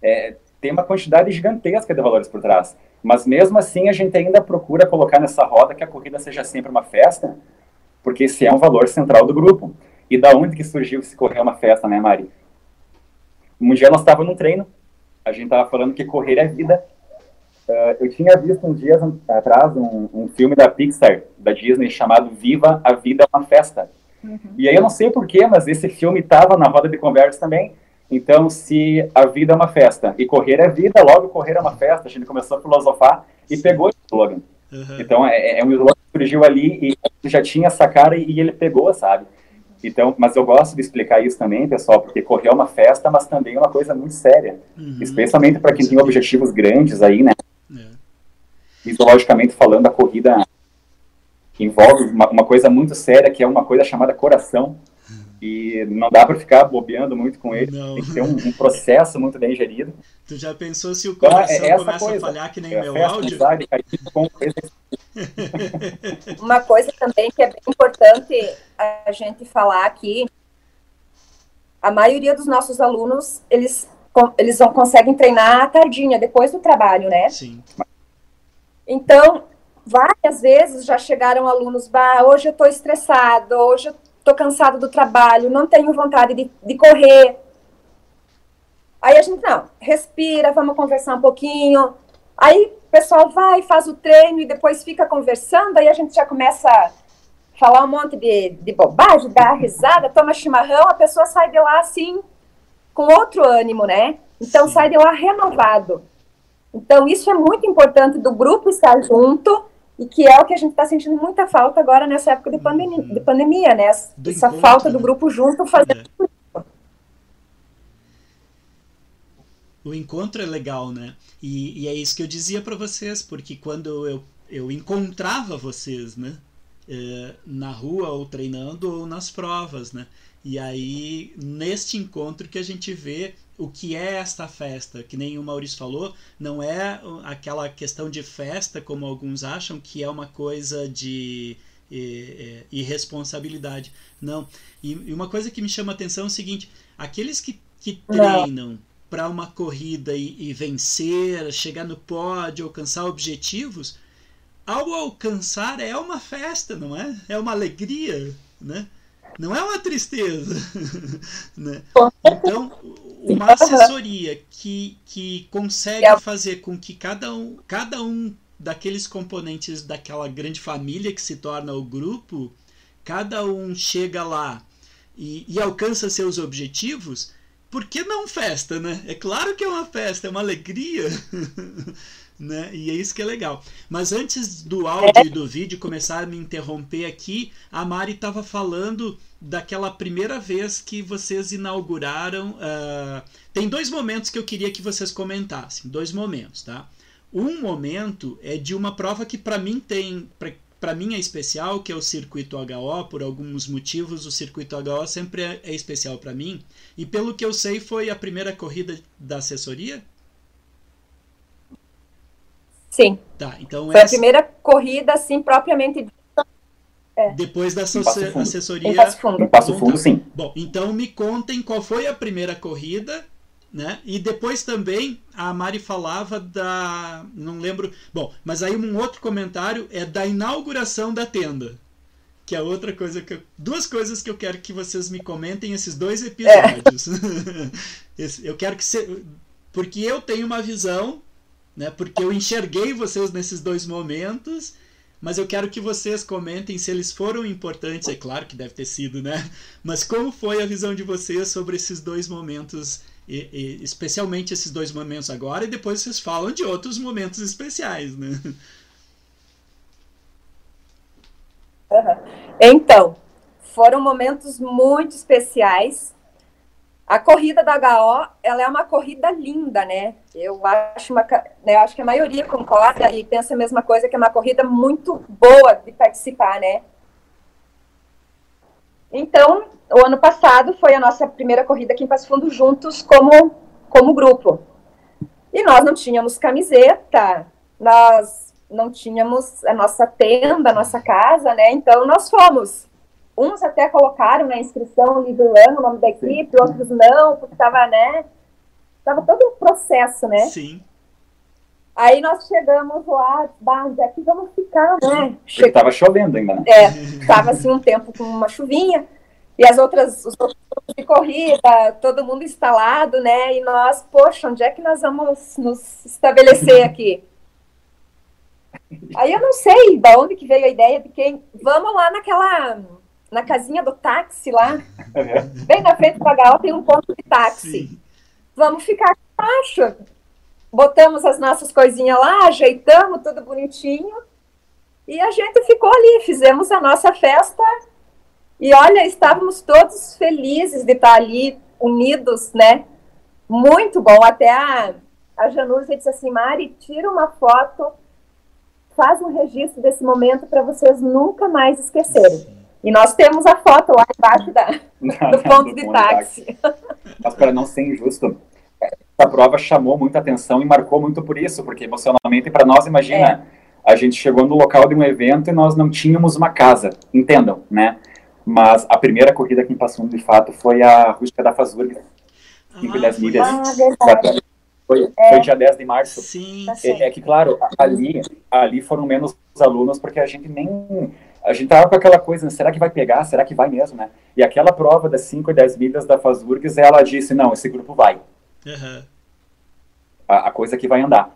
[SPEAKER 6] é, tem uma quantidade gigantesca de valores por trás. Mas mesmo assim, a gente ainda procura colocar nessa roda que a corrida seja sempre uma festa, porque esse é um valor central do grupo. E da onde que surgiu se correr uma festa, né, Mari? Um dia nós estávamos num treino, a gente estava falando que correr é vida. Uh, eu tinha visto uns dias atrás um, um, filme da Pixar, da Disney, chamado Viva a Vida é uma Festa. Uhum. E aí eu não sei porquê, mas esse filme estava na roda de conversa também. Então, se a vida é uma festa e correr é vida, logo correr é uma festa. A gente começou a filosofar e Sim. pegou esse slogan. Uhum. Então, é, é, um slogan que surgiu ali e já tinha essa cara e, e ele pegou, sabe? Então, mas eu gosto de explicar isso também, pessoal, porque correr é uma festa, mas também é uma coisa muito séria. Uhum. Especialmente para quem tem objetivos grandes aí, né? É. Fisiologicamente falando, a corrida envolve uma, uma, coisa muito séria, que é uma coisa chamada coração. E não dá para ficar bobeando muito com ele. Não. Tem que ter um, um, processo muito bem gerido.
[SPEAKER 4] Tu já pensou se o coração então, é começa coisa. a falhar que nem é, meu áudio?
[SPEAKER 5] Uma coisa também que é bem importante a gente falar aqui, a maioria dos nossos alunos, eles, eles não conseguem treinar à tardinha, depois do trabalho, né?
[SPEAKER 4] Sim.
[SPEAKER 5] Então, várias vezes já chegaram alunos, bah, hoje eu estou estressado, hoje eu tô cansado do trabalho, não tenho vontade de, de correr. Aí a gente, não, respira, vamos conversar um pouquinho. Aí o pessoal vai, faz o treino e depois fica conversando, aí a gente já começa a falar um monte de, de bobagem, dar risada, toma chimarrão, a pessoa sai de lá assim, com outro ânimo, né? Então sai de lá renovado. Então isso é muito importante do grupo estar junto e que é o que a gente está sentindo muita falta agora nessa época de pandemia, uhum. de pandemia né? Do Essa encontro, falta do né? grupo junto fazendo é.
[SPEAKER 4] O encontro é legal, né? E, e é isso que eu dizia para vocês, porque quando eu, eu encontrava vocês, né? É, na rua ou treinando ou nas provas, né? E aí, neste encontro que a gente vê o que é esta festa, que nem o Maurício falou, não é aquela questão de festa como alguns acham que é uma coisa de e, e, responsabilidade. Não. E, e, uma coisa que me chama a atenção é o seguinte: aqueles que, que treinam para uma corrida e, e, vencer, chegar no pódio, alcançar objetivos, ao alcançar é uma festa, não é? É uma alegria, né? Não é uma tristeza. né? Então, uma assessoria que, que consegue é. fazer com que cada um, cada um daqueles componentes daquela grande família que se torna o grupo, cada um chega lá e, e alcança seus objetivos, por que não festa, né? É claro que é uma festa, é uma alegria. né? E é isso que é legal. Mas antes do áudio é. e do vídeo começar a me interromper aqui, a Mari estava falando daquela primeira vez que vocês inauguraram. Uh, tem dois momentos que eu queria que vocês comentassem. Dois momentos, tá? Um momento é de uma prova que para mim tem. Para mim é especial, que é o circuito HO, por alguns motivos o circuito HO sempre é, é especial para mim. E pelo que eu sei, foi a primeira corrida da assessoria?
[SPEAKER 5] Sim.
[SPEAKER 4] Tá, então
[SPEAKER 5] Foi essa... a primeira corrida, assim, propriamente
[SPEAKER 4] é. Depois da assessoria.
[SPEAKER 5] Em Passo Fundo.
[SPEAKER 6] Em Passo Fundo, sim.
[SPEAKER 4] Bom, então me contem qual foi a primeira corrida, né? E depois também a Mari falava da. Não lembro. Bom, mas aí um outro comentário é da inauguração da tenda. Que é outra coisa que eu... Duas coisas que eu quero que vocês me comentem esses dois episódios. É. eu quero que você. Porque eu tenho uma visão né? Porque eu enxerguei vocês nesses dois momentos, mas eu quero que vocês comentem se eles foram importantes, é claro que deve ter sido, né? Mas como foi a visão de vocês sobre esses dois momentos, e, e, especialmente esses dois momentos agora, e depois vocês falam de outros momentos especiais, né?
[SPEAKER 5] Então, foram momentos muito especiais a corrida da HO, ela é uma corrida linda, né? Eu acho, uma, né, acho que a maioria concorda e pensa a mesma coisa, que é uma corrida muito boa de participar, né? Então, o ano passado foi a nossa primeira corrida aqui em Passo Fundo juntos como, como grupo. E nós não tínhamos camiseta, nós não tínhamos a nossa tenda, a nossa casa, né? Então, nós fomos Uns até colocaram na inscrição Liverano o nome da equipe, Sim. outros não, porque estava, né? Tava todo um processo, né?
[SPEAKER 4] Sim.
[SPEAKER 5] Aí nós chegamos lá, é que vamos ficar, né?
[SPEAKER 6] Porque tava chovendo ainda, né?
[SPEAKER 5] É, tava assim um tempo com uma chuvinha. E as outras, os outros de corrida, todo mundo instalado, né? E nós, poxa, onde é que nós vamos nos estabelecer aqui? Aí eu não sei de onde que veio a ideia de quem. Vamos lá naquela na casinha do táxi lá, é. bem na frente do HO tem um ponto de táxi. Sim. Vamos ficar embaixo. Botamos as nossas coisinhas lá, ajeitamos tudo bonitinho. E a gente ficou ali, fizemos a nossa festa. E olha, estávamos todos felizes de estar ali, unidos, né? Muito bom. Até a, a Janúzia disse assim: Mari, tira uma foto, faz um registro desse momento para vocês nunca mais esquecerem. E nós temos a foto lá embaixo da, do ponto do de táxi.
[SPEAKER 6] Mas para não ser injusto, essa prova chamou muita atenção e marcou muito por isso, porque emocionalmente para nós, imagina, é. a gente chegou no local de um evento e nós não tínhamos uma casa, entendam, né? Mas a primeira corrida que passou de fato foi a Rústica da Fazurga, 5 e 10 milhas. Ah, foi, é. foi dia 10 de março.
[SPEAKER 4] Sim.
[SPEAKER 6] É, é, que, claro, ali, ali foram menos alunos, porque a gente nem a gente tava com aquela coisa, né, será que vai pegar? Será que vai mesmo, né? E aquela prova das 5 e 10 milhas da Fazurgs, ela disse, não, esse grupo vai. Uhum. A, a, coisa que vai andar.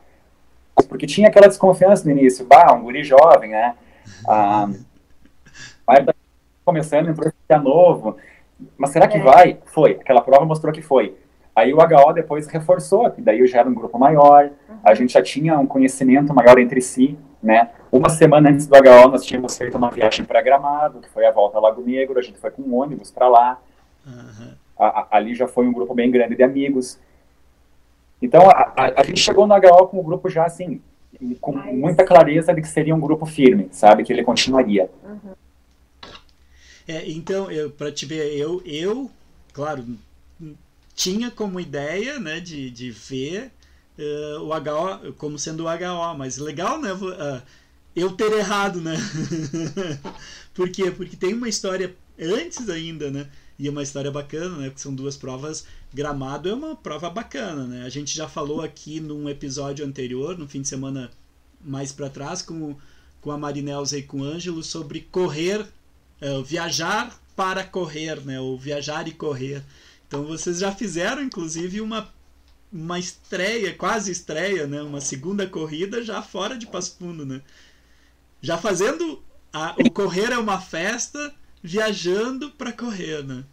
[SPEAKER 6] Porque tinha aquela desconfiança no início, bah, um guri jovem, né? Ah, vai começando, entrou esse novo. Mas será que é. vai? Foi. Aquela prova mostrou que foi. Aí o HO depois reforçou, daí já era um grupo maior, uhum. a gente já tinha um conhecimento maior entre si, né? Uma semana antes do HO, nós tínhamos feito uma viagem para Gramado, que foi a volta ao Lago Negro, a gente foi com um ônibus para lá. Uhum. A, a, ali já foi um grupo bem grande de amigos. Então, a, a, gente chegou no HO com o grupo já, assim, com muita clareza de que seria um grupo firme, sabe? Que ele continuaria. Uhum.
[SPEAKER 4] É, então, para te ver, eu, eu, claro, tinha como ideia, né, de, de ver uh, o HO como sendo o HO, mas legal, né? Uh, eu ter errado, né? Por quê? Porque tem uma história antes ainda, né? E é uma história bacana, né? Porque são duas provas. Gramado é uma prova bacana, né? A gente já falou aqui num episódio anterior, no fim de semana mais para trás, com, com a Marinelza e com o Ângelo, sobre correr, uh, viajar para correr, né? Ou viajar e correr. Então vocês já fizeram, inclusive, uma, uma estreia, quase estreia, né? Uma segunda corrida já fora de Passo Fundo, né? Já fazendo a, o correr é uma festa, viajando para correr, né?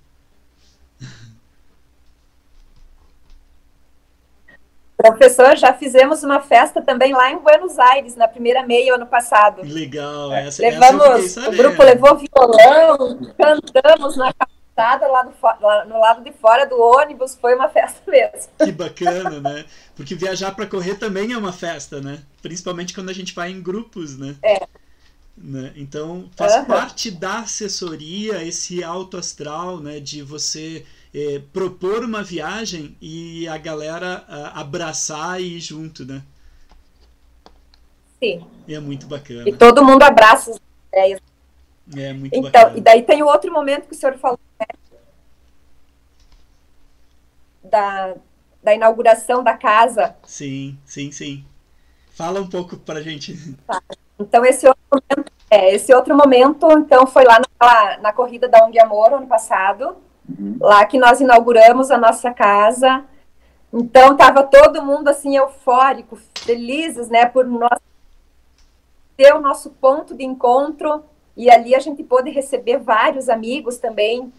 [SPEAKER 5] Professor, já fizemos uma festa também lá em Buenos Aires, na primeira meia ano passado.
[SPEAKER 4] Legal,
[SPEAKER 5] é, essa, Levamos, essa o grupo levou violão, cantamos na lá, lá no lado de fora do ônibus, foi uma festa mesmo.
[SPEAKER 4] Que bacana, né? Porque viajar para correr também é uma festa, né? Principalmente quando a gente vai em grupos, né?
[SPEAKER 5] É.
[SPEAKER 4] Né? Então faz uhum. parte da assessoria esse alto astral, né? De você é, propor uma viagem e a galera abraçar e ir junto, né?
[SPEAKER 5] Sim.
[SPEAKER 4] É muito bacana.
[SPEAKER 5] E todo mundo abraça as ideias.
[SPEAKER 4] É muito
[SPEAKER 5] então,
[SPEAKER 4] bacana.
[SPEAKER 5] E daí tem o outro momento que o senhor falou, né? Da, da inauguração da casa.
[SPEAKER 4] Sim, sim, sim. Fala um pouco pra gente.
[SPEAKER 5] Tá. Então, esse outro momento, é, esse outro momento, então, foi lá na, na corrida da ONG Amor, ano passado. Uhum. Lá que nós inauguramos a nossa casa. Então estava todo mundo assim eufórico, felizes, né, por nós ter o nosso ponto de encontro e ali a gente pôde receber vários amigos também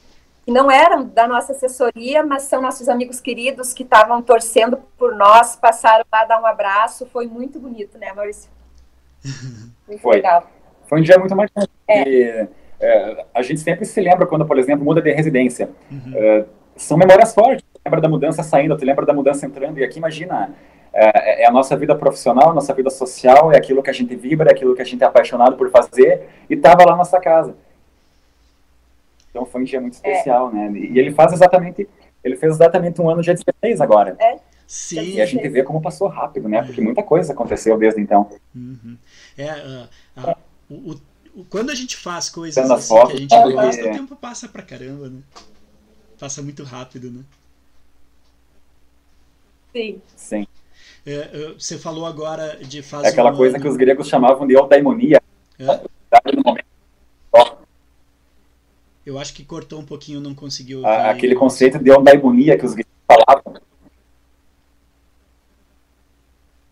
[SPEAKER 5] que não eram da nossa assessoria, mas são nossos amigos queridos que estavam torcendo por nós, passaram lá dar um abraço, foi muito bonito, né, Maurício?
[SPEAKER 6] Muito foi. legal. Foi um dia muito marcante. É. É, a gente sempre se lembra quando, por exemplo, muda de residência. Uhum. É, são memórias fortes. Tu lembra da mudança saindo, tu lembra da mudança entrando. E aqui, imagina, é, é, a nossa vida profissional, nossa vida social, é aquilo que a gente vibra, é aquilo que a gente é apaixonado por fazer. E estava lá na nossa casa. Então foi um dia muito especial, né? E ele faz exatamente, ele fez exatamente um ano dia 16 agora.
[SPEAKER 5] É.
[SPEAKER 4] Sim.
[SPEAKER 6] E a gente vê como passou rápido, né? Porque muita coisa aconteceu desde então.
[SPEAKER 4] Uhum. É, uh, uh, o, quando a gente faz coisas assim foto, que a gente gosta, é. o tempo passa pra caramba, né? Passa muito rápido, né?
[SPEAKER 5] Sim.
[SPEAKER 6] Sim.
[SPEAKER 4] É, é você falou agora de fazer.
[SPEAKER 6] É aquela um coisa ano... que os gregos chamavam de eudaimonia. É?
[SPEAKER 4] Eu acho que cortou um pouquinho, não conseguiu.
[SPEAKER 6] Aquele conceito de eudaimonia que os gregos falavam.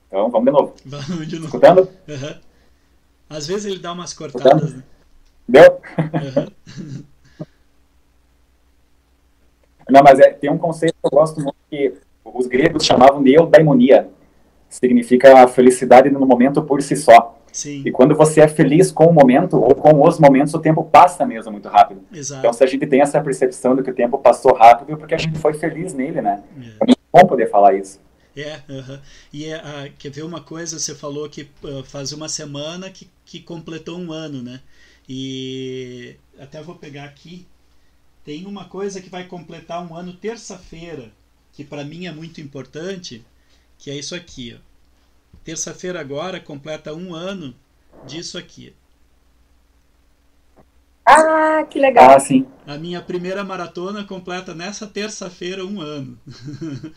[SPEAKER 6] Então, vamos de novo.
[SPEAKER 4] Vamos de novo.
[SPEAKER 6] Escutando?
[SPEAKER 4] Uhum. Às vezes ele dá umas cortadas, né?
[SPEAKER 6] Deu? Uhum. Não, mas é, tem um conceito que eu gosto muito que os gregos chamavam de eudaimonia. Significa a felicidade no momento por si só.
[SPEAKER 4] Sim.
[SPEAKER 6] E quando você é feliz com o momento ou com os momentos, o tempo passa mesmo muito rápido.
[SPEAKER 4] Exato.
[SPEAKER 6] Então, se a gente tem essa percepção de que o tempo passou rápido, é porque a gente foi feliz nele, né? É, é muito bom poder falar isso.
[SPEAKER 4] É, uh -huh. e uh, quer ver uma coisa? Você falou que uh, faz uma semana que, que completou um ano, né? E até vou pegar aqui. Tem uma coisa que vai completar um ano terça-feira, que para mim é muito importante, que é isso aqui. Terça-feira agora completa um ano disso aqui.
[SPEAKER 5] Ah, que legal!
[SPEAKER 6] Ah, sim.
[SPEAKER 4] A minha primeira maratona completa nessa terça-feira um ano.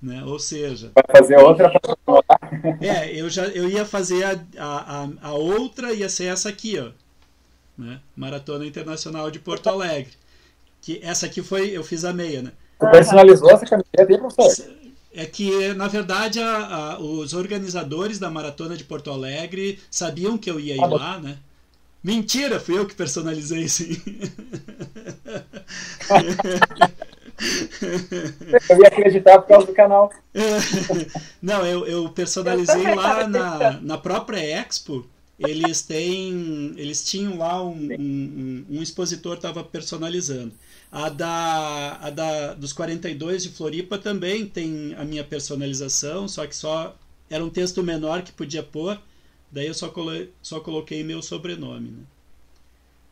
[SPEAKER 4] Né? Ou seja.
[SPEAKER 6] Vai fazer outra
[SPEAKER 4] É, eu já eu ia fazer a, a, a outra, ia ser essa aqui, ó. Né? Maratona Internacional de Porto Alegre. Que essa aqui foi, eu fiz a meia, né?
[SPEAKER 6] Você personalizou essa camiseta aí, professor?
[SPEAKER 4] É que, na verdade, a, a, os organizadores da Maratona de Porto Alegre sabiam que eu ia ir ah, lá, né? Mentira, fui eu que personalizei, sim.
[SPEAKER 6] Eu ia acreditar por causa do canal.
[SPEAKER 4] Não, eu, eu personalizei lá na, na própria Expo. Eles têm. Eles tinham lá um, um, um expositor estava personalizando. A da, a da dos 42 de Floripa também tem a minha personalização, só que só era um texto menor que podia pôr. Daí eu só, colo, só coloquei meu sobrenome. Né?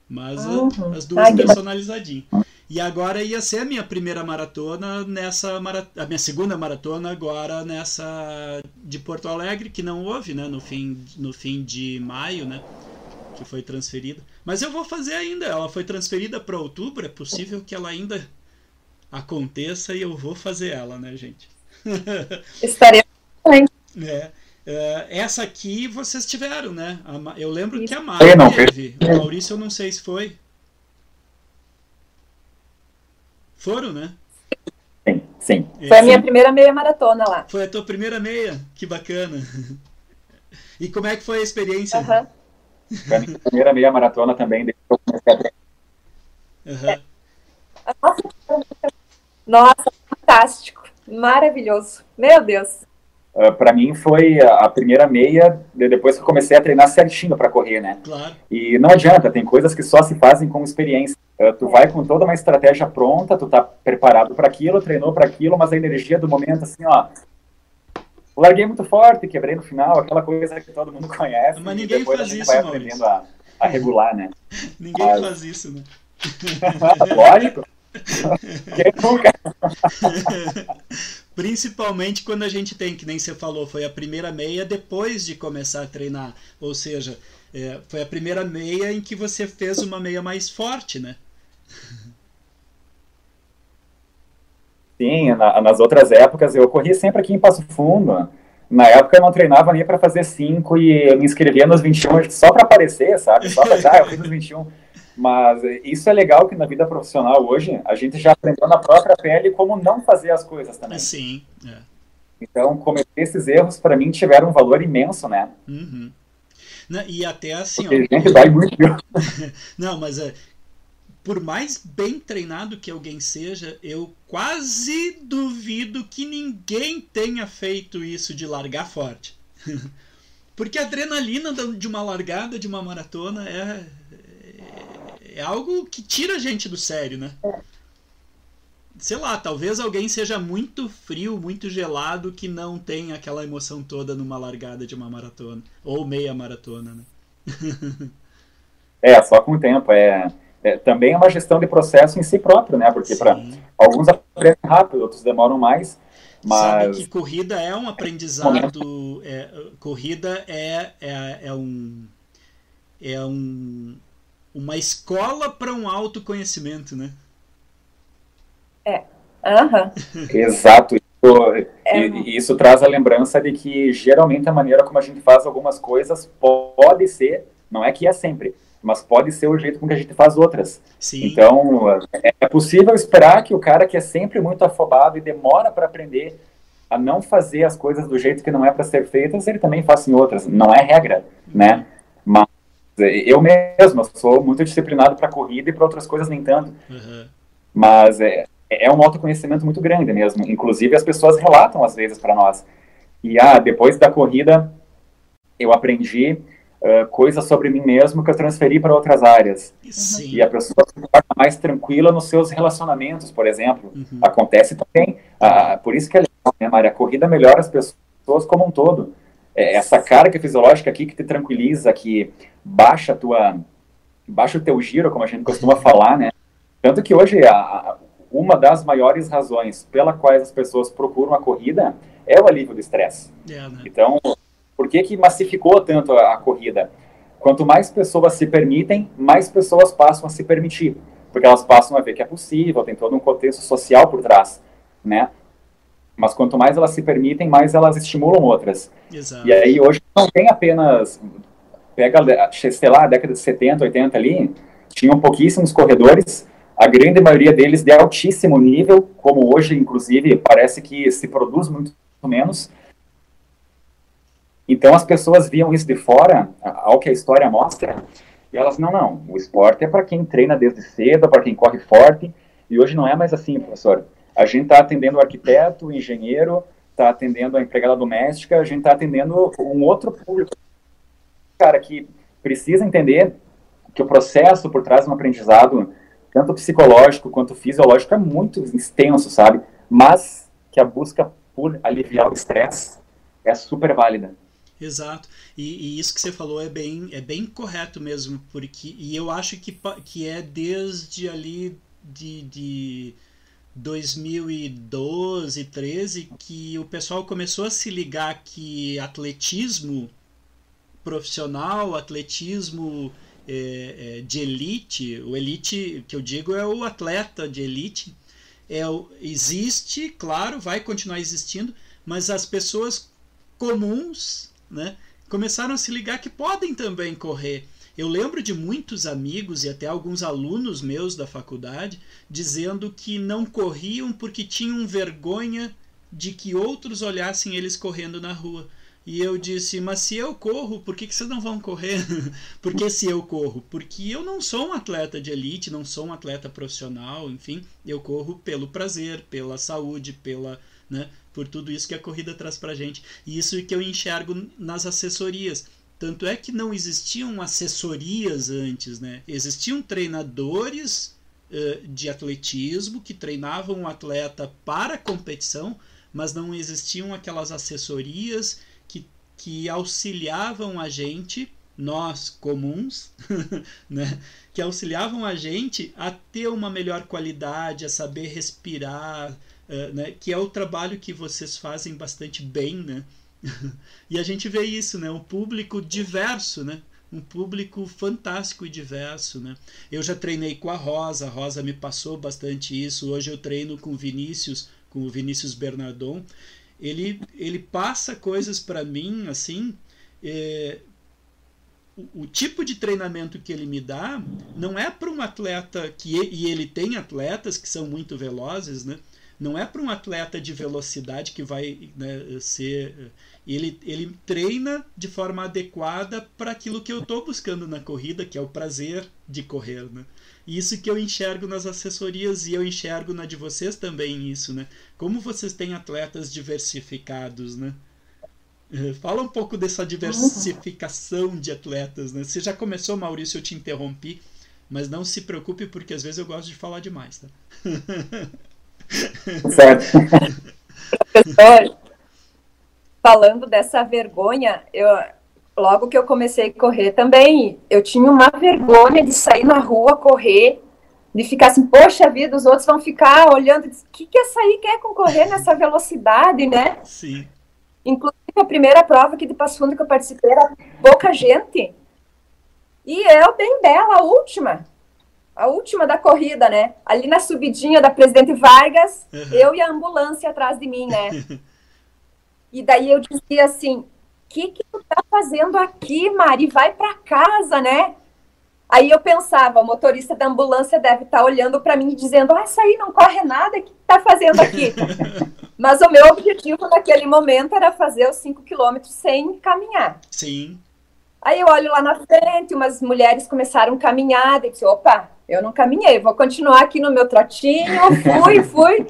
[SPEAKER 4] Mas uhum. as duas Ai, personalizadinhas. E agora ia ser a minha primeira maratona nessa a minha segunda maratona agora nessa de Porto Alegre que não houve, né, no fim no fim de maio, né, que foi transferida. Mas eu vou fazer ainda. Ela foi transferida para outubro, é possível que ela ainda aconteça e eu vou fazer ela, né, gente?
[SPEAKER 5] Estaremos.
[SPEAKER 4] É. Uh, essa aqui vocês tiveram, né? Eu lembro Isso. que a Mari
[SPEAKER 6] não,
[SPEAKER 4] teve. O Maurício eu não sei se foi. Foram, né?
[SPEAKER 6] Sim, sim.
[SPEAKER 5] Foi a minha primeira meia maratona lá.
[SPEAKER 4] Foi a tua primeira meia? Que bacana. E como é que foi a experiência?
[SPEAKER 6] Uhum. Foi a minha primeira meia maratona também, depois eu comecei
[SPEAKER 5] a uhum. Nossa, fantástico. Maravilhoso. Meu Deus.
[SPEAKER 6] Uh, ah, para mim foi a primeira meia depois que eu comecei a treinar certinho para correr, né?
[SPEAKER 4] Claro.
[SPEAKER 6] E não adianta, tem coisas que só se fazem com experiência. Uh, tu vai com toda uma estratégia pronta, tu tá preparado para aquilo, treinou para aquilo, mas a energia do momento assim, ó, larguei muito forte, quebrei no final, aquela coisa que todo mundo conhece.
[SPEAKER 4] Mas ninguém faz isso,
[SPEAKER 6] vai aprendendo a, a, regular, né?
[SPEAKER 4] ninguém mas... faz isso, né?
[SPEAKER 6] Lógico. Quem nunca?
[SPEAKER 4] Principalmente quando a gente tem, que nem você falou, foi a primeira meia depois de começar a treinar. Ou seja, é, foi a primeira meia em que você fez uma meia mais forte, né?
[SPEAKER 6] Sim, na, nas outras épocas eu corria sempre aqui em Passo Fundo. Na época eu não treinava nem para fazer 5 e eu me inscrevia nos 21 só para aparecer, sabe? Só para, ah, eu fiz nos 21. Mas isso é legal que na vida profissional hoje a gente já aprendeu na própria pele como não fazer as coisas também.
[SPEAKER 4] Sim. É.
[SPEAKER 6] Então, cometer esses erros para mim tiveram um valor imenso, né?
[SPEAKER 4] Uhum. e até assim.
[SPEAKER 6] Porque ó, gente vai muito.
[SPEAKER 4] não, mas é, por mais bem treinado que alguém seja, eu quase duvido que ninguém tenha feito isso de largar forte. Porque a adrenalina de uma largada de uma maratona é, é algo que tira a gente do sério, né? Sei lá, talvez alguém seja muito frio, muito gelado, que não tem aquela emoção toda numa largada de uma maratona. Ou meia maratona, né?
[SPEAKER 6] é, só com o tempo. É, é, também é uma gestão de processo em si próprio, né? Porque para alguns aprendem rápido, outros demoram mais. Mas... Sabe
[SPEAKER 4] que corrida é um aprendizado. É, corrida é, é, é um. É um, uma escola para um autoconhecimento, né?
[SPEAKER 5] É. Uhum.
[SPEAKER 6] Exato. Isso, é. isso traz a lembrança de que geralmente a maneira como a gente faz algumas coisas pode ser, não é que é sempre, mas pode ser o jeito com que a gente faz outras.
[SPEAKER 4] Sim.
[SPEAKER 6] Então, é possível esperar que o cara que é sempre muito afobado e demora para aprender a não fazer as coisas do jeito que não é para ser feitas, ele também faça em outras. Não é regra, né? Mas eu mesmo sou muito disciplinado para corrida e para outras coisas nem tanto. Uhum. Mas é, é um autoconhecimento muito grande mesmo. Inclusive, as pessoas relatam às vezes para nós. E, ah, depois da corrida, eu aprendi uh, coisas sobre mim mesmo que eu transferi para outras áreas.
[SPEAKER 4] Sim.
[SPEAKER 6] E a pessoa se torna mais tranquila nos seus relacionamentos, por exemplo. Uhum. Acontece também. Uh, por isso que é legal, né, Maria? A corrida melhora as pessoas como um todo. É essa carga fisiológica aqui que te tranquiliza, que baixa a tua baixa o teu giro, como a gente costuma falar, né? Tanto que hoje a, uma das maiores razões pela quais as pessoas procuram a corrida é o alívio do estresse.
[SPEAKER 4] Yeah, né?
[SPEAKER 6] Então, por que que massificou tanto a, a, corrida? Quanto mais pessoas se permitem, mais pessoas passam a se permitir, porque elas passam a ver que é possível, tem todo um contexto social por trás, né? Mas quanto mais elas se permitem, mais elas estimulam outras.
[SPEAKER 4] Exato.
[SPEAKER 6] E aí hoje não tem apenas pega, sei lá, a década de 70, 80 ali, tinham pouquíssimos corredores, a grande maioria deles de altíssimo nível, como hoje, inclusive, parece que se produz muito menos. Então as pessoas viam isso de fora, ao que a história mostra, e elas, não, não, o esporte é para quem treina desde cedo, para quem corre forte, e hoje não é mais assim, professor. A gente está atendendo o arquiteto, o engenheiro, está atendendo a empregada doméstica, a gente está atendendo um outro público cara que precisa entender que o processo por trás de um aprendizado, tanto psicológico quanto fisiológico, é muito extenso, sabe? Mas que a busca por aliviar o estresse é super válida.
[SPEAKER 4] Exato. E, e, isso que você falou é bem, é bem correto mesmo, porque e eu acho que, que é desde ali de, de 2012, 13 que o pessoal começou a se ligar que atletismo profissional, atletismo é, é, de elite, o elite que eu digo é o atleta de elite, é, existe, claro, vai continuar existindo, mas as pessoas comuns né, começaram a se ligar que podem também correr. Eu lembro de muitos amigos e até alguns alunos meus da faculdade dizendo que não corriam porque tinham vergonha de que outros olhassem eles correndo na rua. E eu disse, mas se eu corro, por que, que vocês não vão correr? por que se eu corro? Porque eu não sou um atleta de elite, não sou um atleta profissional, enfim, eu corro pelo prazer, pela saúde, pela, né, por tudo isso que a corrida traz pra gente. E isso que eu enxergo nas assessorias. Tanto é que não existiam assessorias antes, né? Existiam treinadores uh, de atletismo que treinavam o atleta para a competição, mas não existiam aquelas assessorias que, que auxiliavam a gente, nós comuns, né? que auxiliavam a gente a ter uma melhor qualidade, a saber respirar, Uh, né, que é o trabalho que vocês fazem bastante bem, né? e a gente vê isso, né? Um público diverso, né? Um público fantástico e diverso, né? Eu já treinei com a Rosa, a Rosa me passou bastante isso. Hoje eu treino com Vinícius, com o Vinícius Bernardon. Ele, ele passa coisas para mim, assim, é, o, o, tipo de treinamento que ele me dá não é para um atleta que e ele tem atletas que são muito velozes, né? Não é para um atleta de velocidade que vai né, ser. Ele, ele treina de forma adequada para aquilo que eu estou buscando na corrida, que é o prazer de correr. Né? Isso que eu enxergo nas assessorias e eu enxergo na de vocês também isso, né? Como vocês têm atletas diversificados, né? Eh, fala um pouco dessa diversificação de atletas, né? Você já começou, Maurício, eu te interrompi, mas não se preocupe porque às vezes eu gosto de falar demais, tá?
[SPEAKER 5] Certo. Professor, falando dessa vergonha, eu logo que eu comecei a correr também, eu tinha uma vergonha de sair na rua correr, de ficar assim, poxa vida, os outros vão ficar olhando, o que que essa aí quer concorrer nessa velocidade, né?
[SPEAKER 4] Sim.
[SPEAKER 5] Inclusive a primeira prova aqui de Passo Fundo que eu participei era pouca gente. E eu bem bela, a última a última da corrida, né? Ali na subidinha da Presidente Vargas, uhum. eu e a ambulância atrás de mim, né? e daí eu dizia assim: o que, que tu tá fazendo aqui, Mari? Vai para casa, né? Aí eu pensava, o motorista da ambulância deve estar tá olhando para mim e dizendo: ah, essa aí não corre nada, o que tá fazendo aqui? Mas o meu objetivo naquele momento era fazer os 5 quilômetros sem caminhar.
[SPEAKER 4] Sim.
[SPEAKER 5] Aí eu olho lá na frente, umas mulheres começaram a caminhar, e disse, opa, eu não caminhei, vou continuar aqui no meu trotinho, fui, fui,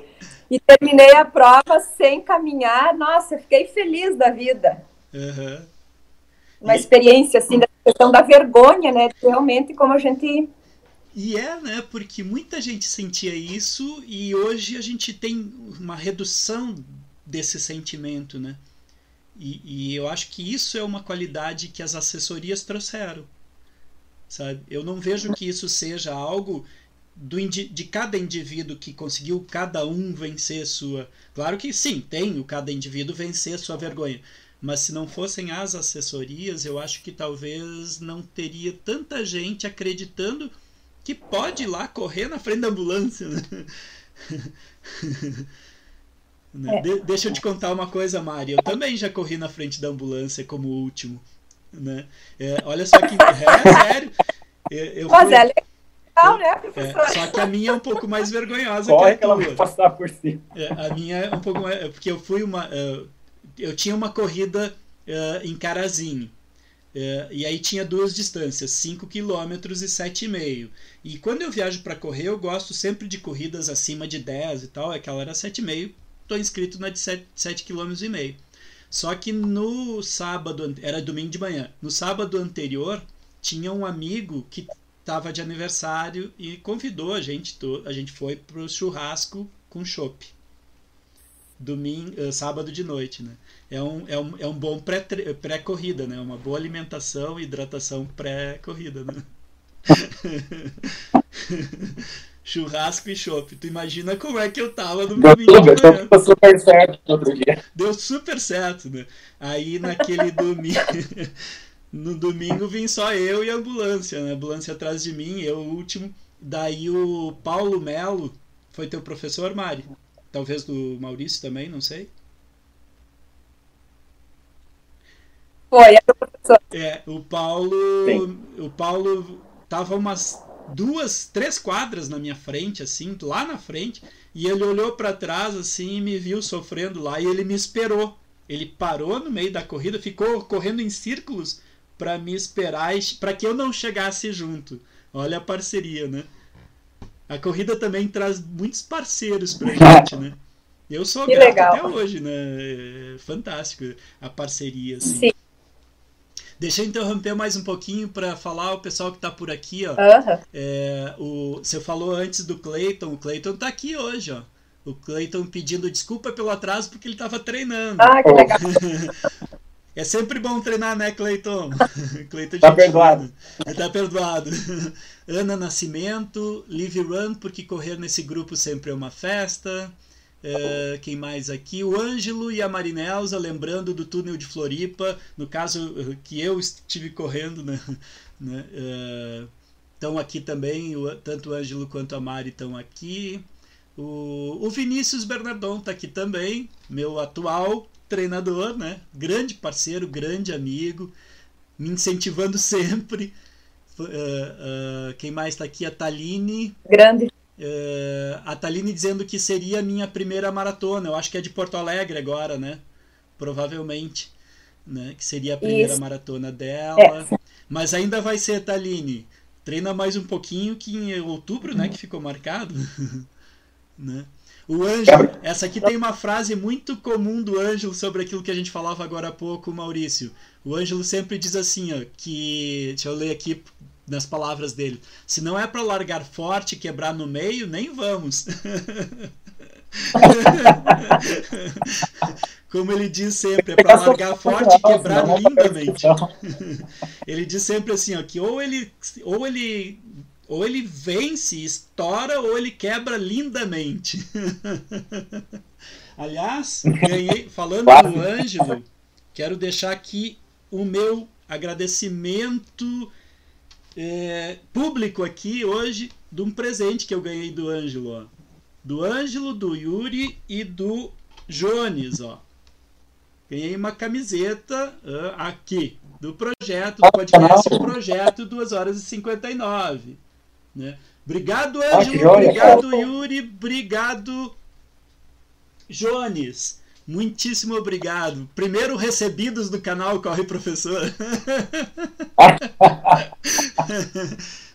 [SPEAKER 5] e terminei a prova sem caminhar. Nossa, fiquei feliz da vida.
[SPEAKER 4] Uhum.
[SPEAKER 5] Uma e... experiência, assim, da questão da vergonha, né, realmente como a gente...
[SPEAKER 4] E é, né, porque muita gente sentia isso e hoje a gente tem uma redução desse sentimento, né? E, e, eu acho que isso é uma qualidade que as assessorias trouxeram. Sabe? Eu não vejo que isso seja algo do, de cada indivíduo que conseguiu cada um vencer sua. Claro que sim, tem o cada indivíduo vencer sua vergonha. Mas se não fossem as assessorias, eu acho que talvez não teria tanta gente acreditando que pode ir lá correr na frente da ambulância. Né? Né? É. De deixa eu te contar uma coisa, Mari. Eu também já corri na frente da ambulância como último. Né? É, olha só que. É, sério. Eu,
[SPEAKER 5] Mas fui... é legal, né, professor?
[SPEAKER 4] É, só que a minha é um pouco mais vergonhosa
[SPEAKER 6] Corre
[SPEAKER 4] que a tua.
[SPEAKER 6] Que ela vai passar por cima.
[SPEAKER 4] É, a minha é um pouco mais. É, porque eu fui uma. Uh, eu tinha uma corrida uh, em Carazinho. Uh, e aí tinha duas distâncias, 5 km e 7,5. E quando eu viajo para correr, eu gosto sempre de corridas acima de 10 e tal. Aquela era 7,5 estou inscrito na de 7,5 km. Só que no sábado, era domingo de manhã, no sábado anterior, tinha um amigo que estava de aniversário e convidou a gente, a gente foi pro churrasco com chopp. domingo, uh, sábado de noite, né? É um, é um, é um bom pré-corrida, né? Uma boa alimentação hidratação pré-corrida, né? Churrasco e chopp. Tu imagina como é que eu tava no domingo de manhã. Deu super certo outro dia. Deu super certo, né? Aí naquele domingo... no domingo vim só eu e a ambulância, né? A ambulância atrás de mim, eu o último. Daí o Paulo Melo foi teu professor, Mari? Talvez do Maurício também, não sei.
[SPEAKER 5] Foi, era o professor.
[SPEAKER 4] É, o Paulo. Sim. O Paulo tava umas duas, três quadras na minha frente, assim, lá na frente, e ele olhou para trás, assim, e me viu sofrendo lá, e ele me esperou. Ele parou no meio da corrida, ficou correndo em círculos para me esperar, para que eu não chegasse junto. Olha a parceria, né? A corrida também traz muitos parceiros pra gente, né? Eu sou que grato legal. até hoje, né? É fantástico a parceria, assim. Sim. Deixa eu interromper mais um pouquinho para falar o pessoal que está por aqui, ó. Uhum. É, o, você falou antes do Clayton, o Clayton está aqui hoje, ó. O Clayton pedindo desculpa pelo atraso porque ele estava treinando.
[SPEAKER 5] Ah, que legal.
[SPEAKER 4] é sempre bom treinar, né, Clayton?
[SPEAKER 6] Clayton tá perdoado.
[SPEAKER 4] Tá perdoado. Ana Nascimento, Live Run, porque correr nesse grupo sempre é uma festa. Uh, quem mais aqui? O Ângelo e a Marinelza, lembrando do túnel de Floripa, no caso uh, que eu estive correndo, né? né? Estão uh, aqui também, o, tanto o Ângelo quanto a Mari estão aqui. O, o Vinícius Bernardon está aqui também, meu atual treinador, né? Grande parceiro, grande amigo, me incentivando sempre. quem mais está aqui? A Taline.
[SPEAKER 5] Grande
[SPEAKER 4] Uh, a Taline dizendo que seria a minha primeira maratona. Eu acho que é de Porto Alegre agora, né? Provavelmente. Né? Que seria a primeira Isso. maratona dela. É. Mas ainda vai ser, Taline. Treina mais um pouquinho que em outubro, né? Que ficou marcado. né? O Ângelo, essa aqui tem uma frase muito comum do Ângelo sobre aquilo que a gente falava agora há pouco, Maurício. O Ângelo sempre diz assim, ó, que. Deixa eu ler aqui nas palavras dele. Se não é para largar forte e quebrar no meio, nem vamos. Como ele diz sempre, é para largar forte e quebrar lindamente. ele diz sempre assim, ó, que ou ele, ou ele, ou ele vence, estoura, ou ele quebra lindamente. Aliás, ganhei, falando do Ângelo, quero deixar aqui o meu agradecimento é, público aqui hoje de um presente que eu ganhei do Ângelo. Ó. Do Ângelo, do Yuri e do Jones. Ó. Ganhei uma camiseta uh, aqui do projeto, do podcast Projeto 2 horas e 59. Né? Obrigado, Ângelo. Obrigado, Yuri. Obrigado, Jones. Muitíssimo obrigado. Primeiro recebidos do canal Corre Professor.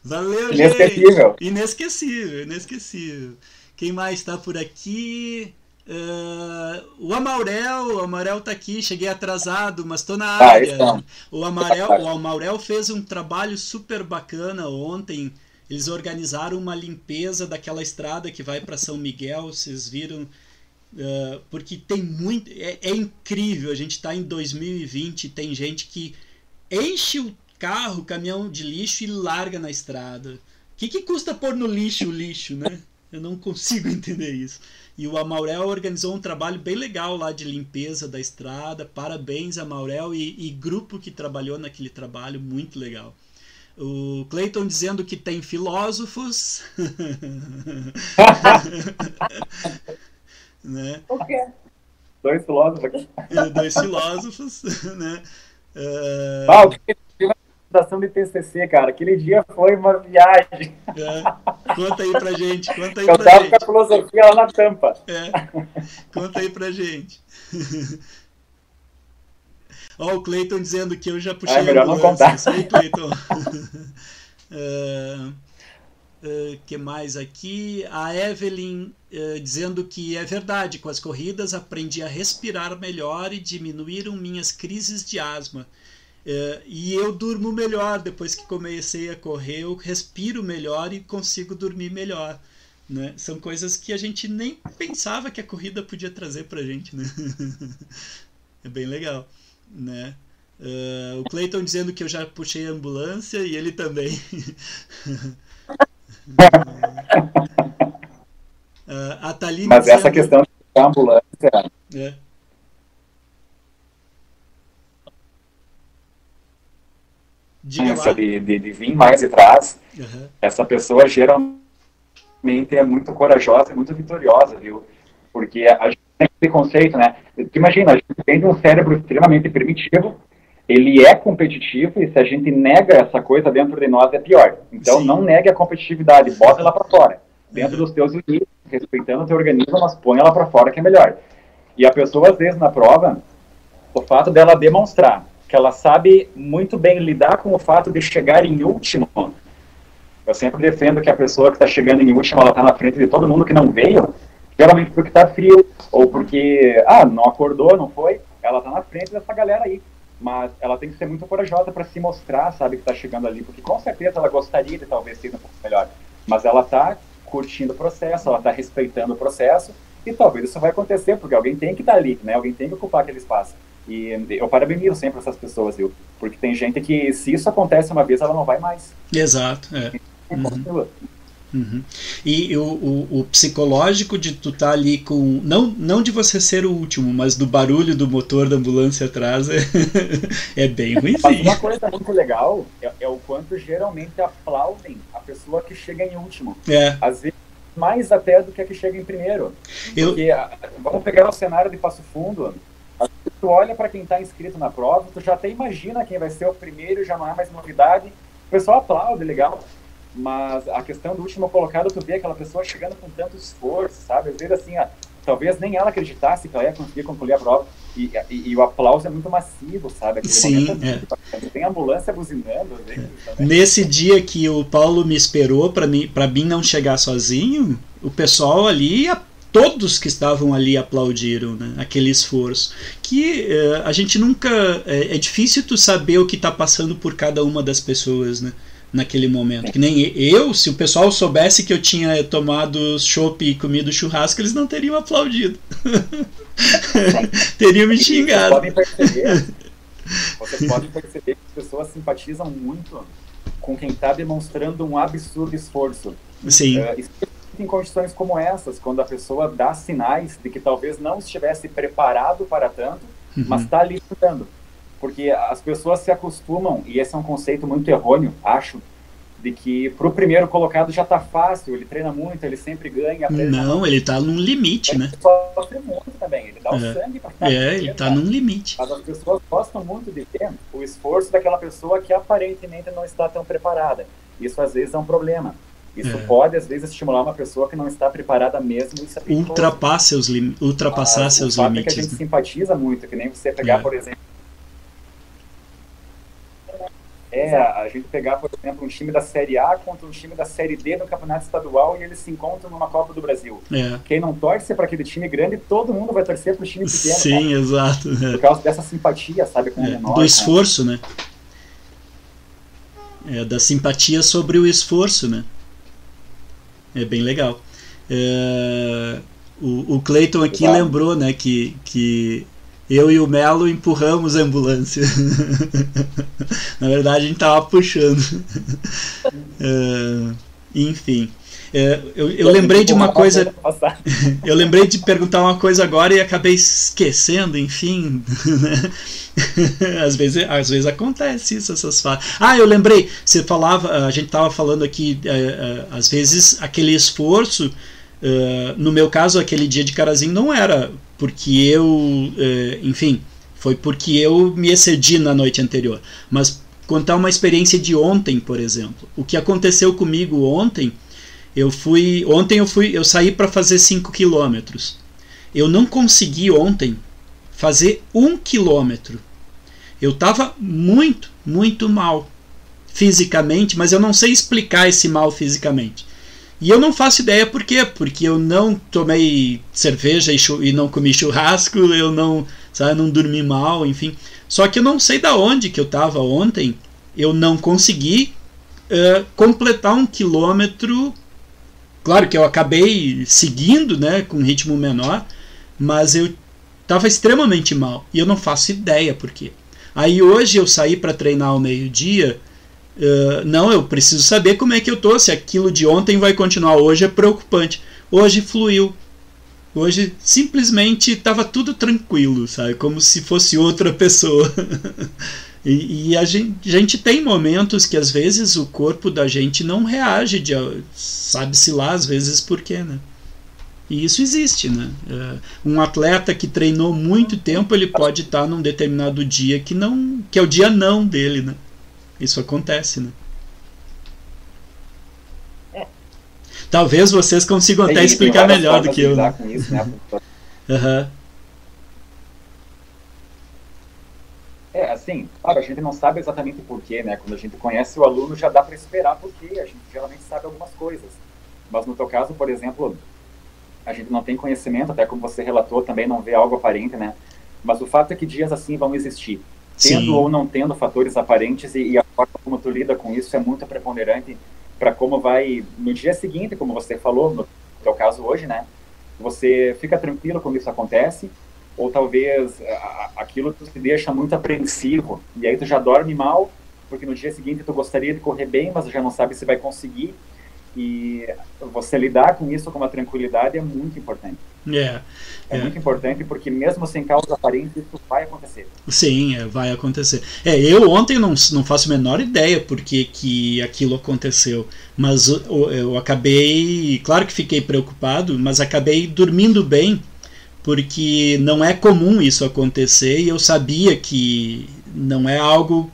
[SPEAKER 4] Valeu,
[SPEAKER 6] inesquecível.
[SPEAKER 4] gente. Inesquecível, inesquecível. Quem mais está por aqui? Uh, o Amaurel, o Amaurel tá aqui, cheguei atrasado, mas tô na ah, área. Ah, o Amaurel, o Amaurel fez um trabalho super bacana ontem. Eles organizaram uma limpeza daquela estrada que vai para São Miguel, vocês viram? Uh, porque tem muito. É, é incrível, a gente está em 2020 tem gente que enche o carro, caminhão de lixo e larga na estrada. O que, que custa pôr no lixo o lixo, né? Eu não consigo entender isso. E o Amaurel organizou um trabalho bem legal lá de limpeza da estrada. Parabéns, Amaurel e, e grupo que trabalhou naquele trabalho, muito legal. O Clayton dizendo que tem filósofos. Né?
[SPEAKER 6] O quê? Dois filósofos.
[SPEAKER 4] É, dois filósofos, né? Uh...
[SPEAKER 6] Ah, o que apresentação de TCC, cara. Aquele dia foi uma viagem.
[SPEAKER 4] É. Conta aí pra gente, conta aí
[SPEAKER 6] Eu
[SPEAKER 4] pra
[SPEAKER 6] tava
[SPEAKER 4] gente.
[SPEAKER 6] com a filosofia lá na tampa.
[SPEAKER 4] É. Conta aí pra gente. Ó, o Cleiton dizendo que eu já puxei
[SPEAKER 6] é, melhor não contar.
[SPEAKER 4] Isso aí, Cleiton. uh... Uh, que mais aqui? A Evelyn uh, dizendo que é verdade, com as corridas aprendi a respirar melhor e diminuíram minhas crises de asma. Uh, e eu durmo melhor depois que comecei a correr, eu respiro melhor e consigo dormir melhor. Né? São coisas que a gente nem pensava que a corrida podia trazer pra gente, né? é bem legal, né? O Clayton dizendo que eu já puxei a ambulância e ele também. uh, a Thaline
[SPEAKER 6] Mas dizendo... essa questão da ambulância. É. Diga de, de, de, vir mais trás, uhum. essa pessoa geralmente é muito corajosa, muito vitoriosa, viu? Porque a gente tem esse conceito, né? Imagina, a gente tem um cérebro extremamente primitivo, ele é competitivo e se a gente nega essa coisa dentro de nós é pior. Então Sim. não negue a competitividade, bota ela para fora, dentro dos teus limites, respeitando o teu organismo, mas põe ela para fora que é melhor. E a pessoa às vezes na prova, o fato dela demonstrar que ela sabe muito bem lidar com o fato de chegar em último. Eu sempre defendo que a pessoa que está chegando em último, ela está na frente de todo mundo que não veio, geralmente porque está frio ou porque ah não acordou, não foi, ela está na frente dessa galera aí mas ela tem que ser muito corajosa para se mostrar, sabe, que está chegando ali, porque com certeza ela gostaria de talvez ser um pouco melhor, mas ela está curtindo o processo, ela está respeitando o processo, e talvez isso vai acontecer, porque alguém tem que estar tá ali, né, alguém tem que ocupar aquele espaço. E eu parabenizo sempre essas pessoas, viu, porque tem gente que, se isso acontece uma vez, ela não vai mais.
[SPEAKER 4] Exato, é. Uhum. Uhum. E o, o, o, psicológico de tu estar tá ali com. Não, não de você ser o último, mas do barulho do motor da ambulância atrás é, é bem ruim.
[SPEAKER 6] Mas uma coisa muito legal é, é, o quanto geralmente aplaudem a pessoa que chega em último.
[SPEAKER 4] É.
[SPEAKER 6] Às vezes mais até do que a que chega em primeiro. Eu... Porque vamos pegar o cenário de Passo Fundo. Tu olha para quem está inscrito na prova, tu já até imagina quem vai ser o primeiro, já não é mais novidade. O pessoal aplaude, legal mas a questão do último colocado, tu vê aquela pessoa chegando com tanto esforço, sabe? Às vezes, assim, ó, talvez nem ela acreditasse que ela ia conseguir concluir a prova. E, e, e o aplauso é muito massivo, sabe? Aquele
[SPEAKER 4] Sim,
[SPEAKER 6] é. Tem ambulância buzinando.
[SPEAKER 4] É. Nesse dia que o Paulo me esperou para mim, pra mim não chegar sozinho, o pessoal ali todos que estavam ali aplaudiram né, aquele esforço que uh, a gente nunca é, é, difícil tu saber o que está passando por cada uma das pessoas né naquele momento. Que nem eu, se o pessoal soubesse que eu tinha tomado chopp e comido churrasco, eles não teriam aplaudido. teriam me xingado.
[SPEAKER 6] Vocês podem perceber, vocês podem perceber que as pessoas simpatizam muito com quem está demonstrando um absurdo esforço.
[SPEAKER 4] Sim.
[SPEAKER 6] Uh, em condições como essas, quando a pessoa dá sinais de que talvez não estivesse preparado para tanto, uhum. mas está ali lutando porque as pessoas se acostumam, e esse é um conceito muito errôneo, acho, de que para o primeiro colocado já está fácil, ele treina muito, ele sempre ganha.
[SPEAKER 4] Não, ele está num limite,
[SPEAKER 6] ele
[SPEAKER 4] né?
[SPEAKER 6] Ele sofre muito também, ele dá é. o sangue para ficar.
[SPEAKER 4] É, ele está num limite.
[SPEAKER 6] Mas as pessoas gostam muito de ver o esforço daquela pessoa que aparentemente não está tão preparada. Isso às vezes é um problema. Isso é. pode, às vezes, estimular uma pessoa que não está preparada mesmo. Isso
[SPEAKER 4] é ultrapassar seus, lim... ultrapassar seus limites.
[SPEAKER 6] É que a gente né? simpatiza muito, que nem você pegar, é. por exemplo, é a gente pegar, por exemplo, um time da Série A contra um time da Série D no Campeonato Estadual e eles se encontram numa Copa do Brasil.
[SPEAKER 4] É.
[SPEAKER 6] Quem não torce para aquele time grande, todo mundo vai torcer para o time pequeno.
[SPEAKER 4] Sim, né? exato.
[SPEAKER 6] É. Por causa dessa simpatia, sabe, com
[SPEAKER 4] é.
[SPEAKER 6] menor.
[SPEAKER 4] Do esforço, né? É, da simpatia sobre o esforço, né? É bem legal. É, o, o Clayton aqui Exato. lembrou, né, que, que eu e o Melo empurramos a ambulância. Na verdade, a gente tava puxando. Uh, enfim. Uh, eu, eu lembrei de uma coisa. eu lembrei de perguntar uma coisa agora e acabei esquecendo, enfim. Né? às, vezes, às vezes acontece isso, essas falas. Ah, eu lembrei, você falava, a gente estava falando aqui, uh, às vezes aquele esforço Uh, no meu caso, aquele dia de Carazinho não era porque eu, uh, enfim, foi porque eu me excedi na noite anterior. Mas contar uma experiência de ontem, por exemplo. O que aconteceu comigo ontem, eu fui, ontem eu fui, eu saí para fazer 5 quilômetros. Eu não consegui ontem fazer um quilômetro. Eu estava muito, muito mal fisicamente, mas eu não sei explicar esse mal fisicamente. E eu não faço ideia por quê, porque eu não tomei cerveja e, não comi churrasco, eu não, sabe, não dormi mal, enfim. Só que eu não sei da onde que eu estava ontem, eu não consegui uh, completar um quilômetro claro que eu acabei seguindo, né, com ritmo menor, mas eu estava extremamente mal e eu não faço ideia por quê. Aí hoje eu saí para treinar ao meio-dia. Uh, não, eu preciso saber como é que eu tô. Se aquilo de ontem vai continuar hoje é preocupante. Hoje fluiu. Hoje simplesmente estava tudo tranquilo, sabe? Como se fosse outra pessoa. e, e a, gente, gente tem momentos que às vezes o corpo da gente não reage, sabe-se lá às vezes por quê, né? E isso existe, né? É, um atleta que treinou muito tempo, ele pode estar num determinado dia que não, que é o dia não dele, né? Isso acontece, né? É. Talvez vocês consigam até explicar melhor do que eu. Né? Com isso, né?
[SPEAKER 6] uhum. É, assim, claro, a gente não sabe exatamente porquê, né? Quando a gente conhece o aluno, já dá para esperar porquê, a gente geralmente sabe algumas coisas. Mas no teu caso, por exemplo, a gente não tem conhecimento, até como você relatou, também não vê algo aparente, né? Mas o fato é que dias assim vão existir. Tendo Sim. ou não tendo fatores aparentes e, e, a forma como tu lida com isso é muito preponderante para como vai no dia seguinte, como você falou, no teu caso hoje, né? Você fica tranquilo quando isso acontece ou talvez a, aquilo te deixa muito apreensivo e aí tu já dorme mal porque no dia seguinte tu gostaria de correr bem, mas já não sabe se vai conseguir e você lidar com isso com uma tranquilidade é muito importante.
[SPEAKER 4] É,
[SPEAKER 6] é, é, muito importante porque mesmo sem causa aparente isso vai acontecer.
[SPEAKER 4] Sim, é, vai acontecer. É, eu ontem não, não faço a menor ideia porque que aquilo aconteceu, mas eu, eu acabei, claro que fiquei preocupado, mas acabei dormindo bem porque não é comum isso acontecer e eu sabia que não é algo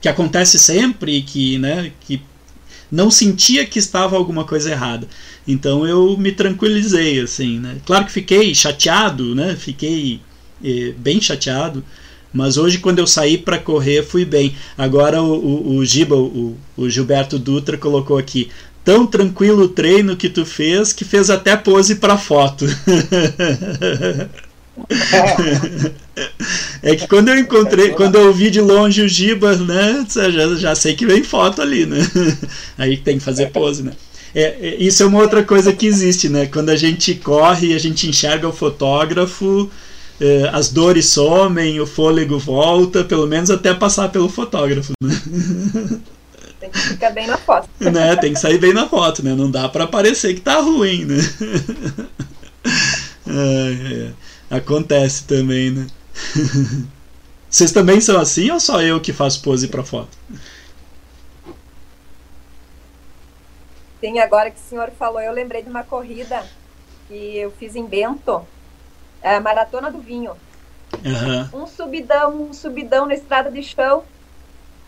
[SPEAKER 4] que acontece sempre que, né, que não sentia que estava alguma coisa errada. Então eu me tranquilizei, assim, né? Claro que fiquei chateado, né? Fiquei eh, bem chateado, mas hoje quando eu saí para correr fui bem. Agora o, o, o Giba, o, o Gilberto Dutra colocou aqui, tão tranquilo o treino que tu fez que fez até pose para foto. É que quando eu encontrei, quando eu vi de longe o Giba, né, já, já sei que vem foto ali, né? Aí tem que fazer pose, né? É, é, isso é uma outra coisa que existe, né? Quando a gente corre, a gente enxerga o fotógrafo, é, as dores somem, o fôlego volta, pelo menos até passar pelo fotógrafo, né?
[SPEAKER 5] Tem que ficar bem na foto.
[SPEAKER 4] né? Tem que sair bem na foto, né? Não dá para parecer que tá ruim, né? é, é. Acontece também, né? Vocês também são assim ou só eu que faço pose para foto?
[SPEAKER 5] Sim, agora que o senhor falou, eu lembrei de uma corrida que eu fiz em Bento, a Maratona do Vinho.
[SPEAKER 4] Uhum.
[SPEAKER 5] Um subidão, um subidão na estrada de chão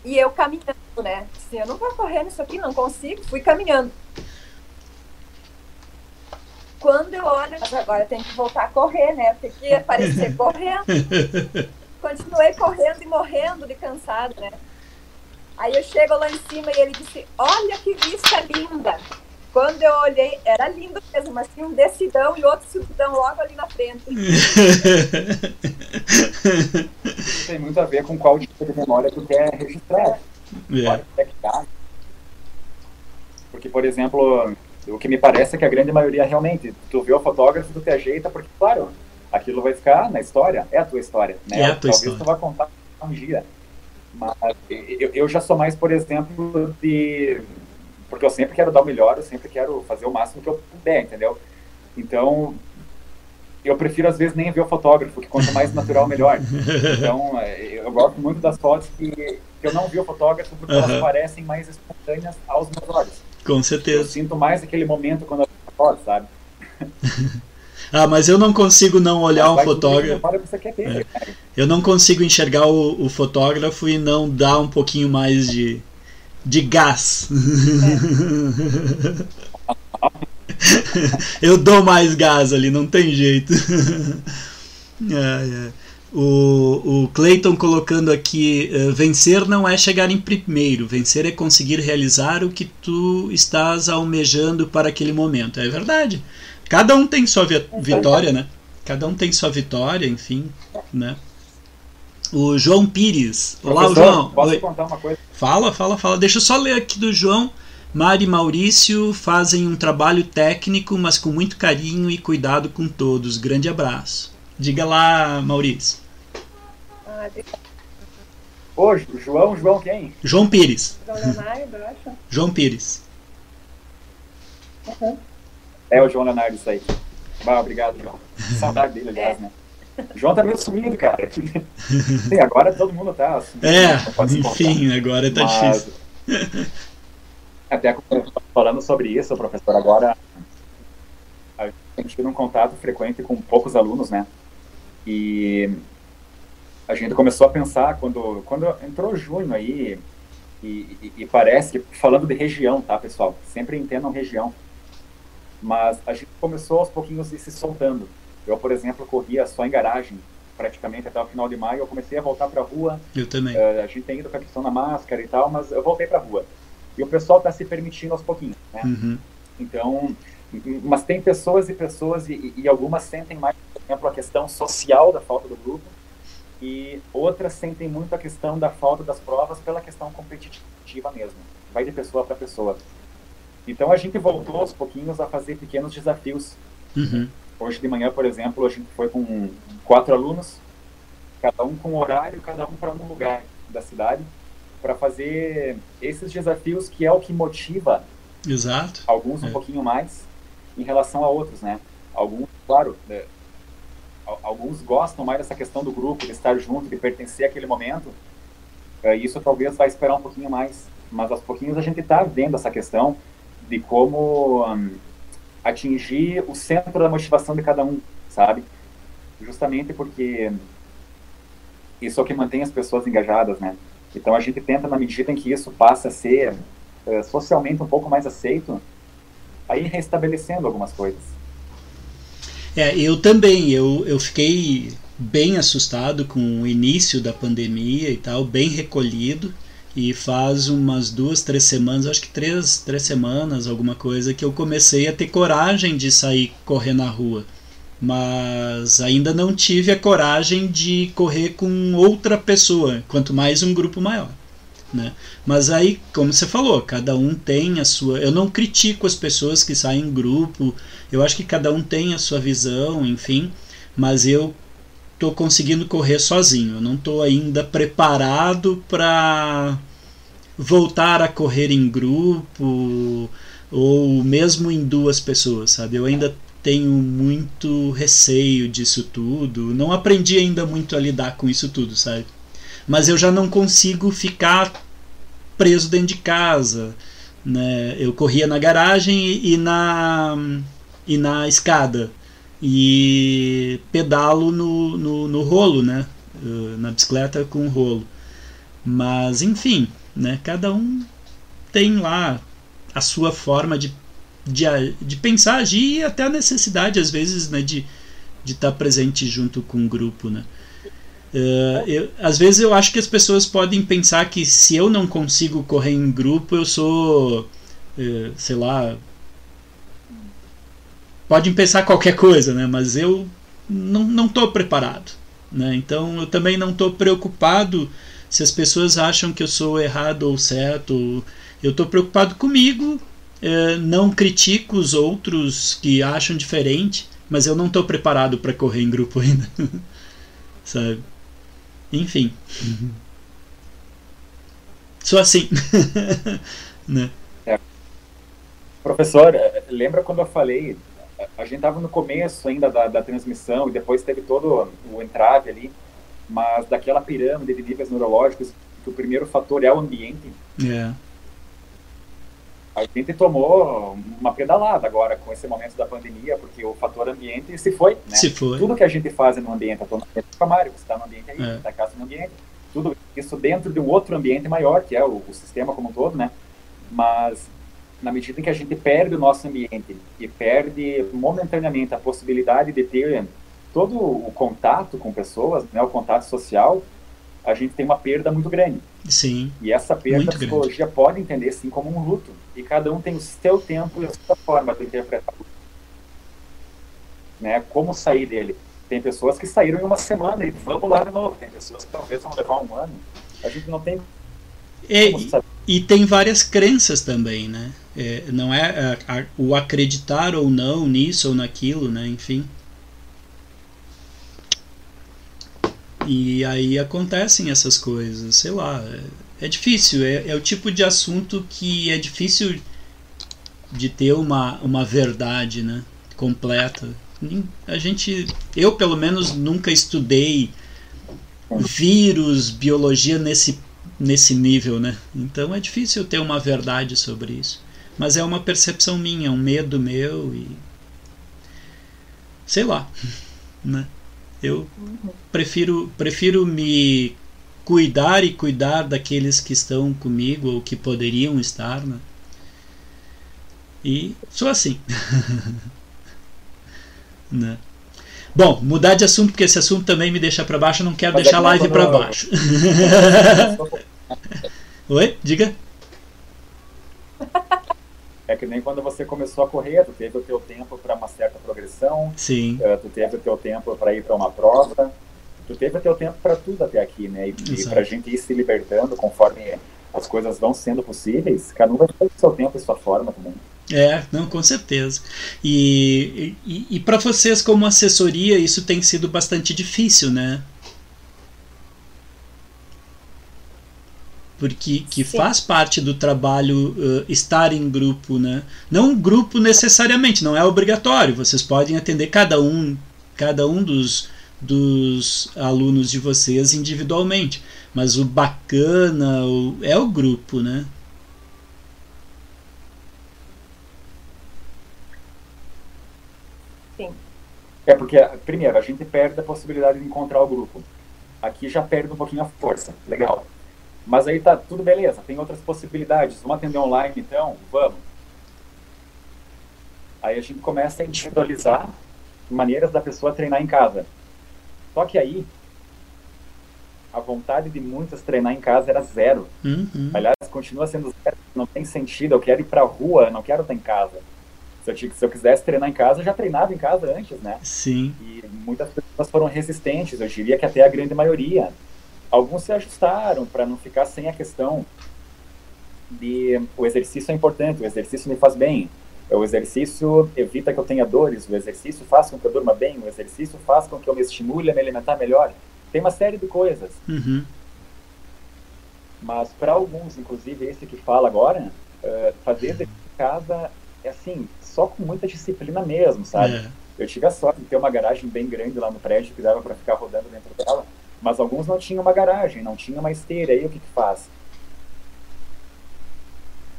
[SPEAKER 5] e eu caminhando, né? Assim, eu não vou correr nisso aqui, não consigo, fui caminhando. Quando eu olho, mas agora tem que voltar a correr, né? Tem que aparecer correndo. Continuei correndo e morrendo de cansado, né? Aí eu chego lá em cima e ele disse: Olha que vista linda! Quando eu olhei, era lindo mesmo, mas tinha um decidão e outro subidão logo ali na frente.
[SPEAKER 6] Isso tem muito a ver com qual tipo de memória tu quer registrar. Yeah. É. Porque, por exemplo, o que me parece é que a grande maioria realmente, tu vê o fotógrafo, tu te ajeita, porque, claro, aquilo vai ficar na história, é a tua história, né?
[SPEAKER 4] É a tua
[SPEAKER 6] Talvez
[SPEAKER 4] história.
[SPEAKER 6] tu vai contar um dia. Mas eu, eu já sou mais, por exemplo, de. Porque eu sempre quero dar o melhor, eu sempre quero fazer o máximo que eu puder, entendeu? Então, eu prefiro às vezes nem ver o fotógrafo, que quanto mais natural, melhor. Então, é, eu gosto muito das fotos que, que eu não vi o fotógrafo, porque elas parecem mais espontâneas aos meus olhos.
[SPEAKER 4] Com certeza. Eu
[SPEAKER 6] sinto mais aquele momento quando eu foto, sabe?
[SPEAKER 4] ah, mas eu não consigo não olhar um fotógrafo.
[SPEAKER 6] Ter, é.
[SPEAKER 4] Eu não consigo enxergar o, o, fotógrafo e não dar um pouquinho mais de, de gás. Eu dou mais gás ali, não tem jeito. é, é. O, o Clayton colocando aqui: uh, vencer não é chegar em primeiro, vencer é conseguir realizar o que tu estás almejando para aquele momento. É verdade. Cada um tem sua vi vitória, né? Cada um tem sua vitória, enfim, né? O João Pires. Olá,
[SPEAKER 6] Professor,
[SPEAKER 4] João.
[SPEAKER 6] Posso Oi. contar uma coisa?
[SPEAKER 4] Fala, fala, fala. Deixa eu só ler aqui do João Mari e Maurício fazem um trabalho técnico, mas com muito carinho e cuidado com todos. Grande abraço. Diga lá, Maurício.
[SPEAKER 6] Ô, João, João quem?
[SPEAKER 4] João Pires.
[SPEAKER 5] João Leonardo, eu acho.
[SPEAKER 4] João Pires.
[SPEAKER 5] Uhum.
[SPEAKER 6] É o João Leonardo, isso aí. Bah, obrigado, João. Saudade dele, aliás, né? O João tá meio sumido, cara. Sim, agora todo mundo tá sumido.
[SPEAKER 4] É,
[SPEAKER 6] se
[SPEAKER 4] enfim, agora tá
[SPEAKER 6] Mas-
[SPEAKER 4] difícil.
[SPEAKER 6] Até falando sobre isso, professor, agora a gente tem um contato frequente com poucos alunos, né? E a gente começou a pensar quando, quando entrou junho aí, e, e- e parece que, falando de região, tá, pessoal? Sempre entendam região. Mas a gente começou aos pouquinhos se soltando. Eu, por exemplo, corria só em garagem, praticamente até o final de maio. Eu comecei a voltar para a rua,
[SPEAKER 4] Eu também.
[SPEAKER 6] eh, a gente tem ido com a questão da máscara e tal, mas eu voltei para a rua. E o pessoal está se permitindo aos pouquinhos, né?
[SPEAKER 4] Uhum.
[SPEAKER 6] Então, mas tem pessoas e pessoas, e, e algumas sentem mais, por exemplo, a questão social da falta do grupo, e outras sentem muito a questão da falta das provas pela questão competitiva mesmo. Vai de pessoa para pessoa. Então a gente voltou aos pouquinhos a fazer pequenos desafios.
[SPEAKER 4] Uhum.
[SPEAKER 6] Hoje de manhã, por exemplo, a gente foi com quatro alunos, cada um com um horário, cada um para um lugar da cidade, para fazer esses desafios que é o que motiva
[SPEAKER 4] Exato.
[SPEAKER 6] alguns um
[SPEAKER 4] É.
[SPEAKER 6] pouquinho mais em relação a outros, né? Alguns, claro, né, alguns gostam mais dessa questão do grupo, de estar junto, de pertencer àquele momento. É, Isso talvez vai esperar um pouquinho mais, mas aos pouquinhos a gente está vendo essa questão de como hum, atingir o centro da motivação de cada um, sabe? Justamente porque isso é o que mantém as pessoas engajadas, né? Então a gente tenta, na medida em que isso passa a ser eh, socialmente um pouco mais aceito, aí restabelecendo algumas coisas.
[SPEAKER 4] É, eu também, eu, eu fiquei bem assustado com o início da pandemia e tal, bem recolhido. E faz umas duas, três semanas, acho que três, três semanas, alguma coisa, que eu comecei a ter coragem de sair correr na rua. Mas ainda não tive a coragem de correr com outra pessoa, quanto mais um grupo maior. Né? Mas aí, como você falou, cada um tem a sua. Eu não critico as pessoas que saem em grupo, eu acho que cada um tem a sua visão, enfim, mas eu tô conseguindo correr sozinho. Eu não tô ainda preparado para voltar a correr em grupo ou mesmo em duas pessoas, sabe? Eu ainda tenho muito receio disso tudo. Não aprendi ainda muito a lidar com isso tudo, sabe? Mas eu já não consigo ficar preso dentro de casa, né? Eu corria na garagem e, e na e na escada e pedalo no, no, no rolo, né? Uh, Na bicicleta com rolo. Mas enfim, né? Cada um tem lá a sua forma de, de, de pensar, agir e até a necessidade às vezes, né? De de estar presente junto com o grupo, né? Uh, eu- às vezes eu acho que as pessoas podem pensar que se eu não consigo correr em grupo, eu sou, uh, sei lá, podem pensar qualquer coisa, né? Mas eu não não estou preparado, né? Então eu também não estou preocupado se as pessoas acham que eu sou errado ou certo. Eu estou preocupado comigo. eh, não critico os outros que acham diferente, mas eu não estou preparado para correr em grupo ainda, sabe? Enfim, sou assim, né?
[SPEAKER 6] Professor, eh, lembra quando eu falei, a- a gente estava no começo ainda da, da transmissão e depois teve todo o entrave ali, mas daquela pirâmide de níveis neurológicos, que o primeiro fator é o ambiente,
[SPEAKER 4] É,
[SPEAKER 6] a gente tomou uma pedalada agora com esse momento da pandemia, porque o fator ambiente se foi, né?
[SPEAKER 4] se for.
[SPEAKER 6] Tudo que a gente faz no ambiente, eu tô no ambiente do Mário, você está no ambiente aí,
[SPEAKER 4] É.
[SPEAKER 6] está casa no ambiente, tudo isso dentro de um outro ambiente maior, que é o, o sistema como um todo, né? Mas na medida em que a gente perde o nosso ambiente e perde momentaneamente a possibilidade de ter todo o contato com pessoas, né, o contato social, a gente tem uma perda muito grande.
[SPEAKER 4] Sim,
[SPEAKER 6] E essa perda a psicologia pode entender sim como um luto. E cada um tem o seu tempo e a sua forma de interpretar. Né? Como sair dele? Tem pessoas que saíram em uma semana e vamos lá de novo. Tem pessoas que talvez vão levar um ano. A gente não tem
[SPEAKER 4] E,
[SPEAKER 6] como saber.
[SPEAKER 4] e tem várias crenças também, né? É, não é a, a, o acreditar ou não nisso ou naquilo, né? Enfim. E aí acontecem essas coisas, sei lá. É, é difícil, é, é o tipo de assunto que é difícil de ter uma, uma verdade né, completa. A gente, eu pelo menos nunca estudei vírus, biologia nesse, nesse nível, né? Então é difícil ter uma verdade sobre isso. Mas é uma percepção minha, um medo meu e. sei lá. Né? Eu prefiro, prefiro me cuidar e cuidar daqueles que estão comigo ou que poderiam estar, né? E sou assim. né? Bom, mudar de assunto, porque esse assunto também me deixa para baixo, eu não quero Mas deixar a live para baixo. Oi? Diga.
[SPEAKER 6] É que nem quando você começou a correr, tu teve o teu tempo para uma certa progressão.
[SPEAKER 4] Sim.
[SPEAKER 6] Uh, tu teve o teu tempo para ir para uma prova. Tu teve o teu tempo para tudo até aqui, né? E, e para a gente ir se libertando conforme as coisas vão sendo possíveis, cada um vai ter o seu tempo e sua forma também.
[SPEAKER 4] É, não, com certeza. E, e, e para vocês, como assessoria, isso tem sido bastante difícil, né? porque que faz parte do trabalho uh, estar em grupo, né? Não grupo necessariamente, não é obrigatório. Vocês podem atender cada um, cada um dos, dos alunos de vocês individualmente, mas o bacana o, é o grupo, né?
[SPEAKER 6] Sim. É porque, primeiro, a gente perde a possibilidade de encontrar o grupo. Aqui já perde um pouquinho a força. Legal. Mas aí tá tudo beleza, tem outras possibilidades. Vamos atender online então? Vamos. Aí a gente começa a individualizar maneiras da pessoa treinar em casa. Só que aí a vontade de muitas treinar em casa era zero.
[SPEAKER 4] Uhum.
[SPEAKER 6] Aliás, continua sendo zero. Não tem sentido. Eu quero ir pra rua, não quero estar em casa. Se eu, se eu quisesse treinar em casa, eu já treinava em casa antes, né?
[SPEAKER 4] Sim.
[SPEAKER 6] E muitas pessoas foram resistentes. Eu diria que até a grande maioria. Alguns se ajustaram para não ficar sem a questão de o exercício é importante, o exercício me faz bem, o exercício evita que eu tenha dores, o exercício faz com que eu durma bem, o exercício faz com que eu me estimule a me alimentar melhor. Tem uma série de coisas.
[SPEAKER 4] Uhum.
[SPEAKER 6] Mas para alguns, inclusive esse que fala agora, uh, fazer exercício em casa é assim, só com muita disciplina mesmo, sabe? É. Eu tive a sorte de ter uma garagem bem grande lá no prédio que dava para ficar rodando dentro dela. Mas alguns não tinham uma garagem, não tinham uma esteira, aí o que, que faz?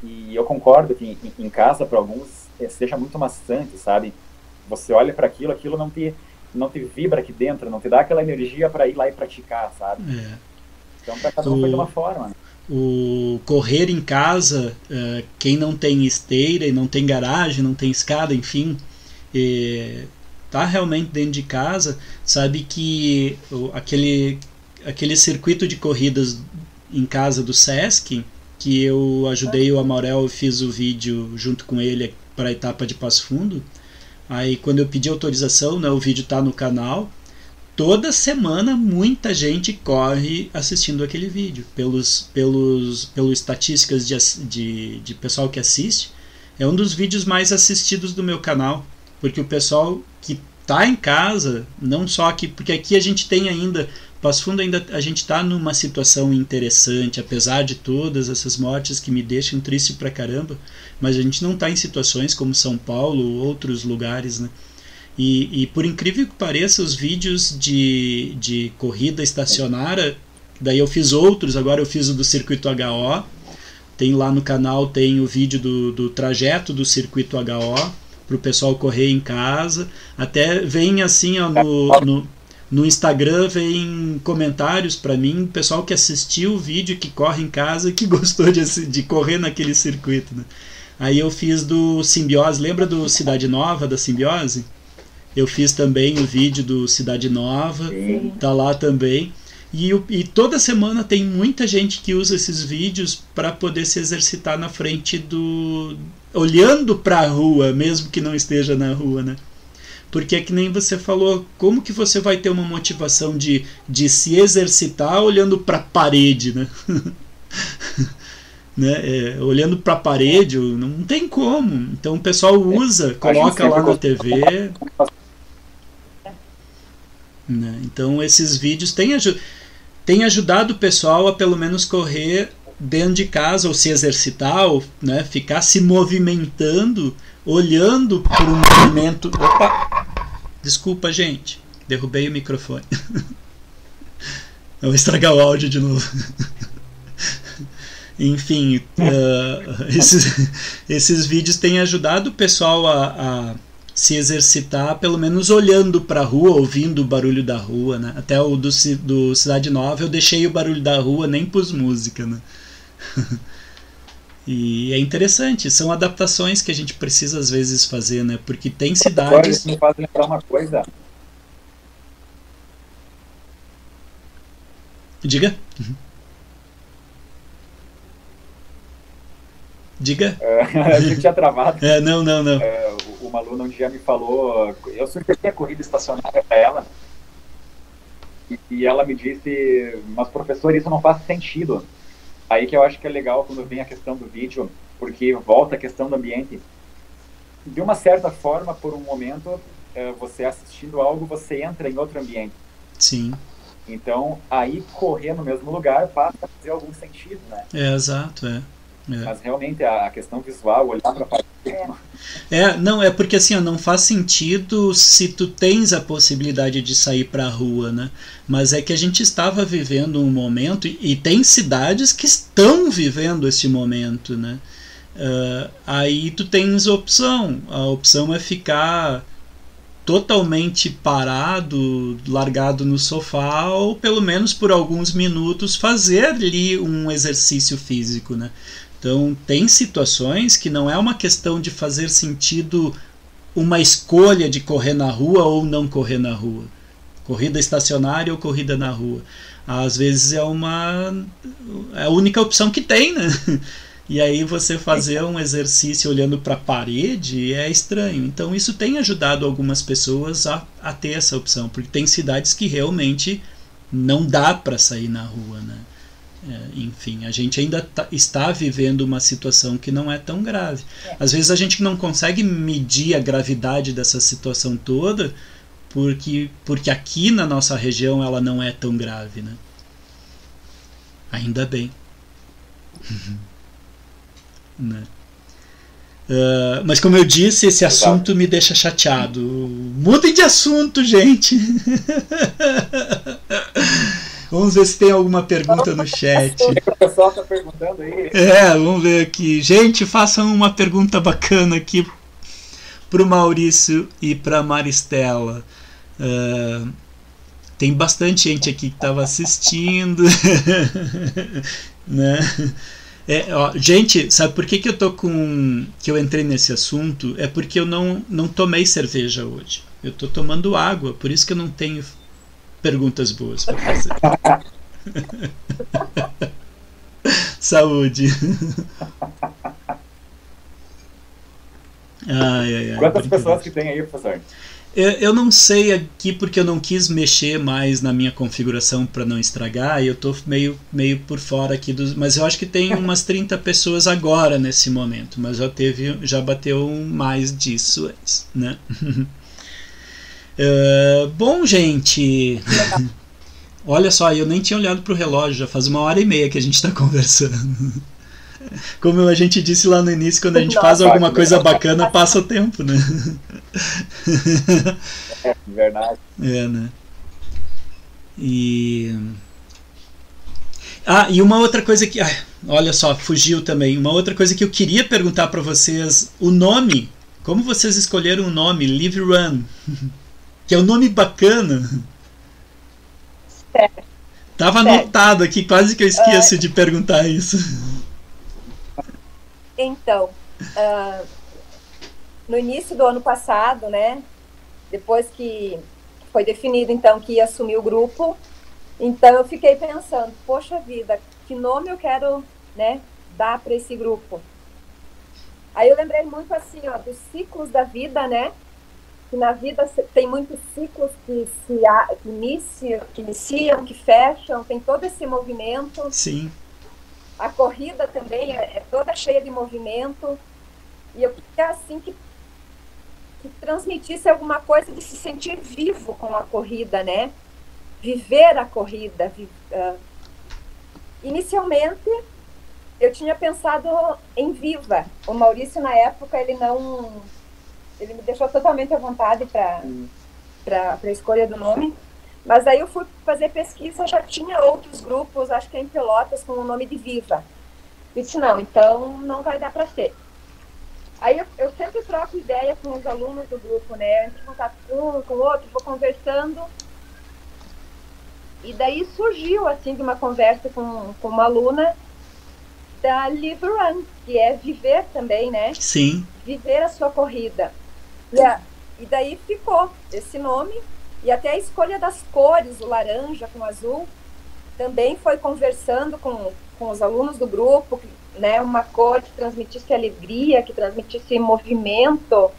[SPEAKER 6] E eu concordo que em, em casa, para alguns, é, seja muito maçante, sabe? Você olha para aquilo, aquilo não te, não te vibra aqui dentro, não te dá aquela energia para ir lá e praticar, sabe?
[SPEAKER 4] É.
[SPEAKER 6] Então, para cada um foi de uma forma. Né?
[SPEAKER 4] O correr em casa, uh, quem não tem esteira e não tem garagem, não tem escada, enfim, é, tá realmente dentro de casa, sabe que aquele, aquele circuito de corridas em casa do Sesc, que eu ajudei o Amorel, fiz o vídeo junto com ele para a etapa de Passo Fundo. Aí quando eu pedi autorização, né, o vídeo tá no canal. Toda semana muita gente corre assistindo aquele vídeo. Pelos, pelos, pelos estatísticas de, de, de pessoal que assiste, é um dos vídeos mais assistidos do meu canal. Porque o pessoal que tá em casa, não só aqui, porque aqui a gente tem ainda, Passo Fundo ainda a gente está numa situação interessante, apesar de todas essas mortes que me deixam triste pra caramba, mas a gente não está em situações como São Paulo ou outros lugares, né? E, e por incrível que pareça, os vídeos de, de corrida estacionária, daí eu fiz outros, agora eu fiz o do circuito HO, tem lá no canal tem o vídeo do, do trajeto do circuito HO, para o pessoal correr em casa. Até vem assim ó, no, no, no Instagram, vem comentários para mim, pessoal que assistiu o vídeo, que corre em casa, que gostou de, de correr naquele circuito. Né? Aí eu fiz do Simbiose, lembra do Cidade Nova, da Simbiose? Eu fiz também o vídeo do Cidade Nova, Sim. tá lá também. E, e, toda semana tem muita gente que usa esses vídeos para poder se exercitar na frente do. olhando para a rua, mesmo que não esteja na rua, né? Porque é que nem você falou, como que você vai ter uma motivação de, de se exercitar olhando para a parede, né? né, é, olhando para a parede, não tem como. Então o pessoal usa, coloca lá na TV. Né? Então esses vídeos têm, têm ajudado o pessoal a pelo menos correr dentro de casa ou se exercitar ou né, ficar se movimentando, olhando para um movimento. Opa! Desculpa, gente, derrubei o microfone. Eu vou estragar o áudio de novo. Enfim, uh, esses, esses vídeos têm ajudado o pessoal a, a se exercitar, pelo menos olhando para a rua, ouvindo o barulho da rua, né? Até o do, do Cidade Nova eu deixei o barulho da rua, nem pus música, né? E é interessante, são adaptações que a gente precisa às vezes fazer, né? Porque tem cidades...
[SPEAKER 6] Agora me faz lembrar uma coisa.
[SPEAKER 4] Diga. Uhum. Diga.
[SPEAKER 6] É, a gente tinha travado.
[SPEAKER 4] É, não, não, não.
[SPEAKER 6] É, uma aluna um dia me falou, eu sugeri a corrida estacionária para ela, e, e, ela me disse, mas professor, isso não faz sentido. Aí que eu acho que é legal quando vem a questão do vídeo, porque volta a questão do ambiente. De uma certa forma, por um momento, é, você assistindo algo, você entra em outro ambiente.
[SPEAKER 4] Sim.
[SPEAKER 6] Então, aí correr no mesmo lugar passa a fazer algum sentido, né?
[SPEAKER 4] É, exato, é.
[SPEAKER 6] É. Mas realmente a questão visual, olhar para a
[SPEAKER 4] é. é, não, é porque assim, ó, não faz sentido se tu tens a possibilidade de sair para a rua, né? Mas é que a gente estava vivendo um momento, e tem cidades que estão vivendo esse momento, né? Uh, aí tu tens opção. A opção é ficar totalmente parado, largado no sofá, ou pelo menos por alguns minutos fazer ali um exercício físico, né? Então, tem situações que não é uma questão de fazer sentido uma escolha de correr na rua ou não correr na rua. Corrida estacionária ou corrida na rua. Às vezes é uma é a única opção que tem, né? E aí você fazer um exercício olhando para a parede é estranho. Então isso tem ajudado algumas pessoas a, a ter essa opção, porque tem cidades que realmente não dá para sair na rua, né? É, enfim, a gente ainda tá, está vivendo uma situação que não é tão grave. É. Às vezes a gente não consegue medir a gravidade dessa situação toda, porque, porque aqui na nossa região ela não é tão grave, né? Ainda bem. né? Uh, mas como eu disse, esse assunto me deixa chateado. Mudem de assunto, gente! Vamos ver se tem alguma pergunta no chat.
[SPEAKER 6] O pessoal está perguntando aí.
[SPEAKER 4] É, vamos ver aqui. Gente, façam uma pergunta bacana aqui pro Maurício e pra Maristela. Uh, tem bastante gente aqui que estava assistindo. né? É, ó, gente, sabe por que, que eu tô com. que eu entrei nesse assunto? É porque eu não, não tomei cerveja hoje. Eu tô tomando água, por isso que eu não tenho perguntas boas para fazer. Saúde.
[SPEAKER 6] Ai, ai, ai, Quantas pessoas que tem aí, professor?
[SPEAKER 4] Eu, eu não sei aqui porque eu não quis mexer mais na minha configuração para não estragar e eu tô meio, meio por fora aqui dos. Mas eu acho que tem umas 30 pessoas agora nesse momento, mas já teve, já bateu mais disso antes, né? Uh, bom, gente. Olha só, eu nem tinha olhado para o relógio, já faz uma hora e meia que a gente está conversando. Como a gente disse lá no início, quando a gente Nossa, faz alguma coisa bacana, passa o tempo, né?
[SPEAKER 6] É verdade.
[SPEAKER 4] É, né? E. Ah, e uma outra coisa que. Ah, olha só, fugiu também. Uma outra coisa que eu queria perguntar para vocês: o nome. Como vocês escolheram o nome Live Run? Que é um nome bacana.
[SPEAKER 5] Certo.
[SPEAKER 4] Tava certo. anotado aqui, quase que eu esqueço uh, de perguntar isso.
[SPEAKER 5] Então, uh, no início do ano passado, né, depois que foi definido então que ia assumir o grupo, então eu fiquei pensando, poxa vida, que nome eu quero, né, dar para esse grupo? Aí eu lembrei muito assim, ó, dos ciclos da vida, né? Que na vida tem muitos ciclos que se que iniciam, que iniciam, que fecham, tem todo esse movimento.
[SPEAKER 4] Sim.
[SPEAKER 5] a corrida também é, é, toda cheia de movimento. E eu queria, assim, que, que transmitisse alguma coisa de se sentir vivo com a corrida, né? Viver a corrida. Vi, uh, inicialmente, eu tinha pensado em Viva. O Maurício, na época, ele não. Ele me deixou totalmente à vontade para a escolha do nome. Mas aí eu fui fazer pesquisa, já tinha outros grupos, acho que em Pelotas, com o nome de Viva. Eu disse, não, então não vai dar para ser. Aí eu, eu, sempre troco ideia com os alunos do grupo, né? Entre contato com um, com outro, vou conversando. E daí surgiu, assim, de uma conversa com, com uma aluna da Live Run, que é viver também, né?
[SPEAKER 4] Sim.
[SPEAKER 5] Viver a sua corrida. E, a, e daí ficou esse nome. E até a escolha das cores, o laranja com o azul, também foi conversando com, com os alunos do grupo, né? Uma cor que transmitisse alegria, que transmitisse movimento.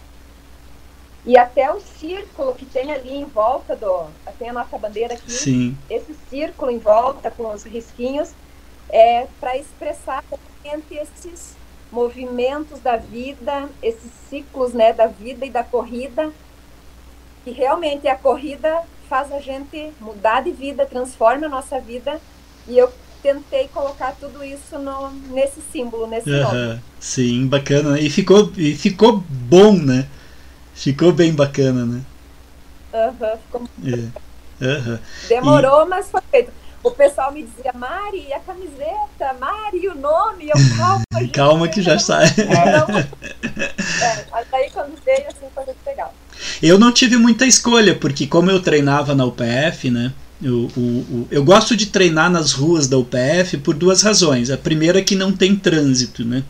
[SPEAKER 5] E até o círculo que tem ali em volta do. Tem a nossa bandeira aqui.
[SPEAKER 4] Sim.
[SPEAKER 5] Esse círculo em volta com os risquinhos é, para expressar esses movimentos da vida, esses ciclos né, da vida e da corrida, que realmente a corrida faz a gente mudar de vida, transforma a nossa vida, e eu tentei colocar tudo isso no, nesse símbolo, nesse uhum, nome.
[SPEAKER 4] Sim, bacana. E ficou, e ficou bom, né? Ficou bem bacana, né?
[SPEAKER 5] Uhum, ficou...
[SPEAKER 4] É. Uhum.
[SPEAKER 5] Demorou, e... mas foi feito o pessoal me dizia, Mari, a camiseta, Mari, o nome, eu, calma, gente,
[SPEAKER 4] calma que já sai.
[SPEAKER 5] é, aí quando veio, assim, foi muito legal.
[SPEAKER 4] Eu não tive muita escolha, porque como eu treinava na UPF, né, eu, eu, eu gosto de treinar nas ruas da UPF por duas razões. A primeira é que não tem trânsito, né?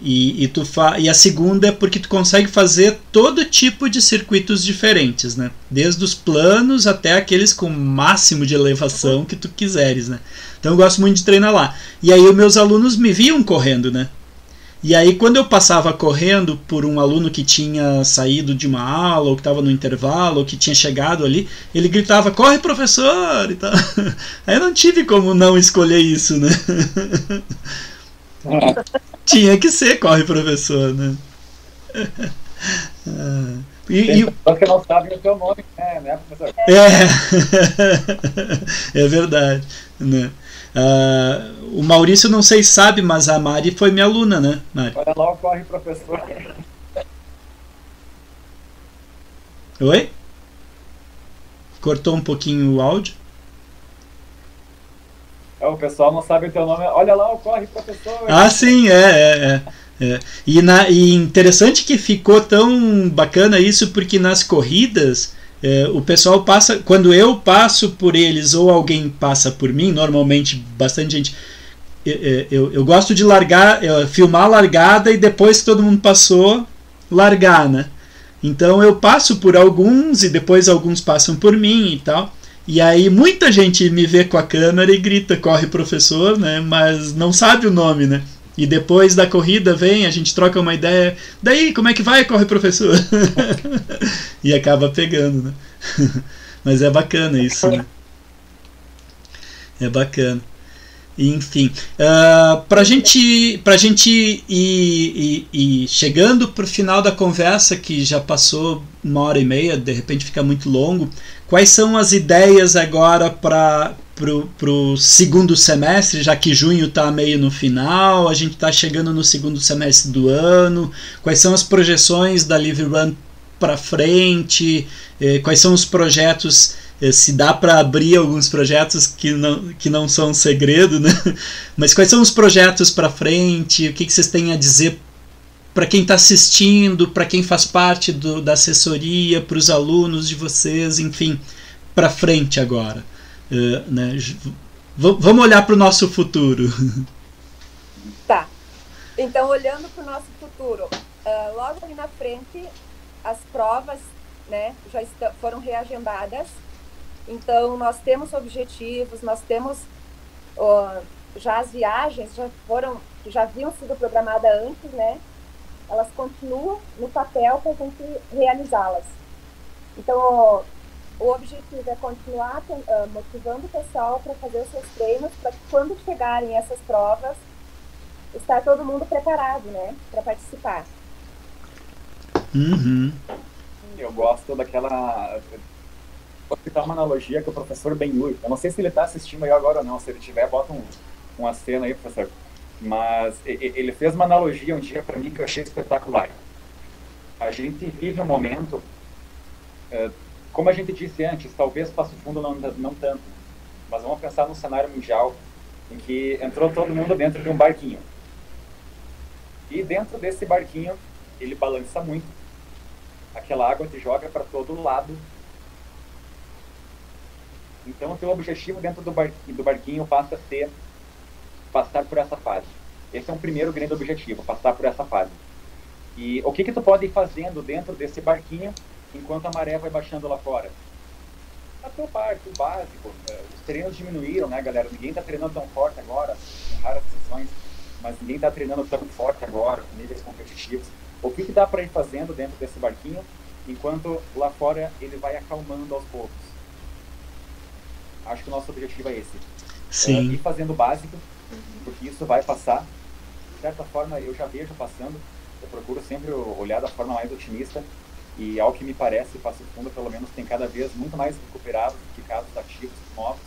[SPEAKER 4] E, e, tu fa e a segunda é porque tu consegue fazer todo tipo de circuitos diferentes, né? Desde os planos até aqueles com máximo de elevação que tu quiseres, né? Então eu gosto muito de treinar lá. E aí os meus alunos me viam correndo, né? E aí quando eu passava correndo por um aluno que tinha saído de uma aula, ou que estava no intervalo, ou que tinha chegado ali, ele gritava, corre professor! E tal. Aí eu não tive como não escolher isso, né? Tinha que ser, corre professor, né?
[SPEAKER 6] Ah, e, e... que não sabem o teu nome, né, né professor?
[SPEAKER 4] É, é verdade. Né? Uh, o Maurício não sei se sabe, mas a Mari foi minha aluna, né, Mari?
[SPEAKER 6] Olha lá o corre professor.
[SPEAKER 4] Oi? Cortou um pouquinho o áudio?
[SPEAKER 6] É, o pessoal não sabe o teu nome. Olha lá, corre professor.
[SPEAKER 4] Ah, sim, é, é, é. é. E, na, e interessante que ficou tão bacana isso, porque nas corridas é, o pessoal passa. Quando eu passo por eles ou alguém passa por mim, normalmente bastante gente. Eu, eu, eu gosto de largar, filmar a largada e depois que todo mundo passou, largar, né? Então eu passo por alguns e depois alguns passam por mim e tal. E aí muita gente me vê com a câmera e grita, corre professor, né? Mas não sabe o nome, né? E depois da corrida vem, a gente troca uma ideia. Daí, como é que vai, corre professor? e acaba pegando, né? Mas é bacana isso, né? É bacana. Enfim, uh, para gente, a gente ir, ir, ir chegando para o final da conversa, que já passou uma hora e meia, de repente fica muito longo, quais são as ideias agora para o segundo semestre, já que junho está meio no final, a gente está chegando no segundo semestre do ano, quais são as projeções da Live Run para frente, eh, quais são os projetos se dá para abrir alguns projetos que não, que não são um segredo, né? Mas quais são os projetos para frente? O que, que vocês têm a dizer para quem está assistindo, para quem faz parte do, da assessoria, para os alunos de vocês, enfim, para frente agora? Uh, né? vamos olhar para o nosso futuro.
[SPEAKER 5] Tá. Então, olhando para o nosso futuro, uh, logo ali na frente, as provas né, já foram reagendadas então, nós temos objetivos, nós temos uh, já as viagens já foram, que já haviam sido programadas antes, né? Elas continuam no papel para a gente realizá-las. Então, o objetivo é continuar uh, motivando o pessoal para fazer os seus treinos, para que quando chegarem essas provas, estar todo mundo preparado, né, para participar.
[SPEAKER 4] Uhum.
[SPEAKER 6] Eu gosto daquela. Vou citar uma analogia que o professor Benhur, eu não sei se ele está assistindo aí agora ou não, se ele tiver, bota um, uma cena aí, professor. Mas ele fez uma analogia um dia para mim que eu achei espetacular. A gente vive um momento, é, como a gente disse antes, talvez Passo Fundo não, não tanto, mas vamos pensar no cenário mundial em que entrou todo mundo dentro de um barquinho. E dentro desse barquinho, ele balança muito. Aquela água te joga para todo lado. Então, o teu objetivo dentro do barquinho, do barquinho passa a ser passar por essa fase. Esse é um primeiro grande objetivo, passar por essa fase. E o que que tu pode ir fazendo dentro desse barquinho enquanto a maré vai baixando lá fora? A tua parte, o básico. É, os treinos diminuíram, né, galera? Ninguém está treinando tão forte agora, em raras sessões, mas ninguém está treinando tão forte agora, com níveis competitivos. O que, que dá para ir fazendo dentro desse barquinho, enquanto lá fora ele vai acalmando aos poucos? Acho que o nosso objetivo é esse.
[SPEAKER 4] Sim.
[SPEAKER 6] É, ir fazendo o básico, porque isso vai passar. De certa forma, eu já vejo passando. Eu procuro sempre olhar da forma mais otimista. E ao que me parece, Passo Fundo, pelo menos, tem cada vez muito mais recuperados do que casos ativos novos.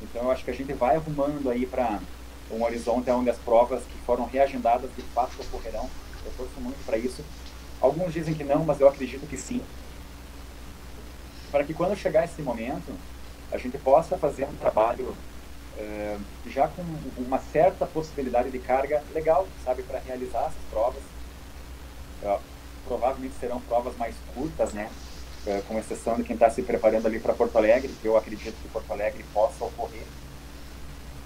[SPEAKER 6] Então, eu acho que a gente vai arrumando aí para um horizonte onde as provas que foram reagendadas de fato ocorrerão. Eu torço muito para isso. Alguns dizem que não, mas eu acredito que sim. Para que quando chegar esse momento, a gente possa fazer um trabalho é, já com uma certa possibilidade de carga legal, sabe, para realizar essas provas. Provavelmente serão provas mais curtas, né, é, com exceção de quem está se preparando ali para Porto Alegre, que eu acredito que Porto Alegre possa ocorrer.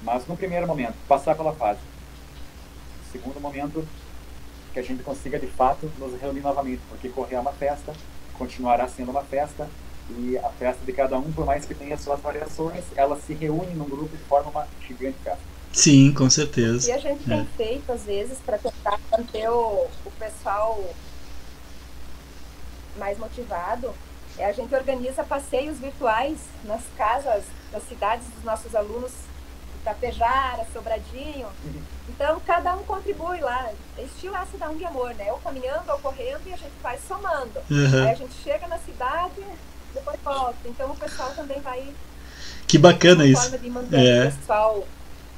[SPEAKER 6] Mas no primeiro momento, passar pela fase. Segundo momento, que a gente consiga de fato nos reunir novamente, porque correr é uma festa, continuará sendo uma festa, e a festa de cada um, por mais que tenha suas variações, ela se reúne num grupo e forma uma gigante festa.
[SPEAKER 4] Sim, com certeza.
[SPEAKER 5] E a gente tem é. feito, às vezes, para tentar manter o, o pessoal mais motivado, é a gente organiza passeios virtuais nas casas das cidades dos nossos alunos, Itapejara, Sobradinho. Uhum. Então, cada um contribui lá. É estilo essa da um amor, né? Ou caminhando ou correndo e a gente vai somando. Uhum. Aí a gente chega na cidade, depois volta. Então o pessoal também vai.
[SPEAKER 4] Que bacana isso.
[SPEAKER 5] Forma de manter é. o pessoal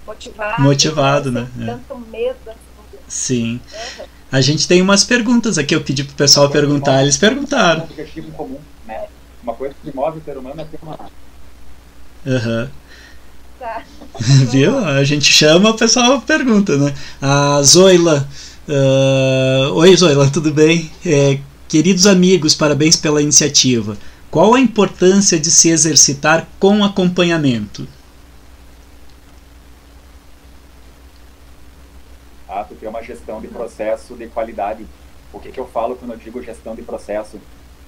[SPEAKER 5] motivado.
[SPEAKER 4] Motivado, né?
[SPEAKER 5] É. Tanto medo.
[SPEAKER 4] Sim. Uhum. A gente tem umas perguntas aqui, eu pedi pro pessoal perguntar, eles perguntaram.
[SPEAKER 6] Um objetivo comum, né? Uma coisa que move o ser humano é ter uma.
[SPEAKER 4] Aham. Uhum. Tá. Viu? A gente chama, o pessoal pergunta, né? A Zoila. Uh... Oi, Zoila, tudo bem? É, queridos amigos, parabéns pela iniciativa. Qual a importância de se exercitar com acompanhamento?
[SPEAKER 6] Ah, tu tem uma gestão de processo de qualidade. O que, que eu falo quando eu digo gestão de processo?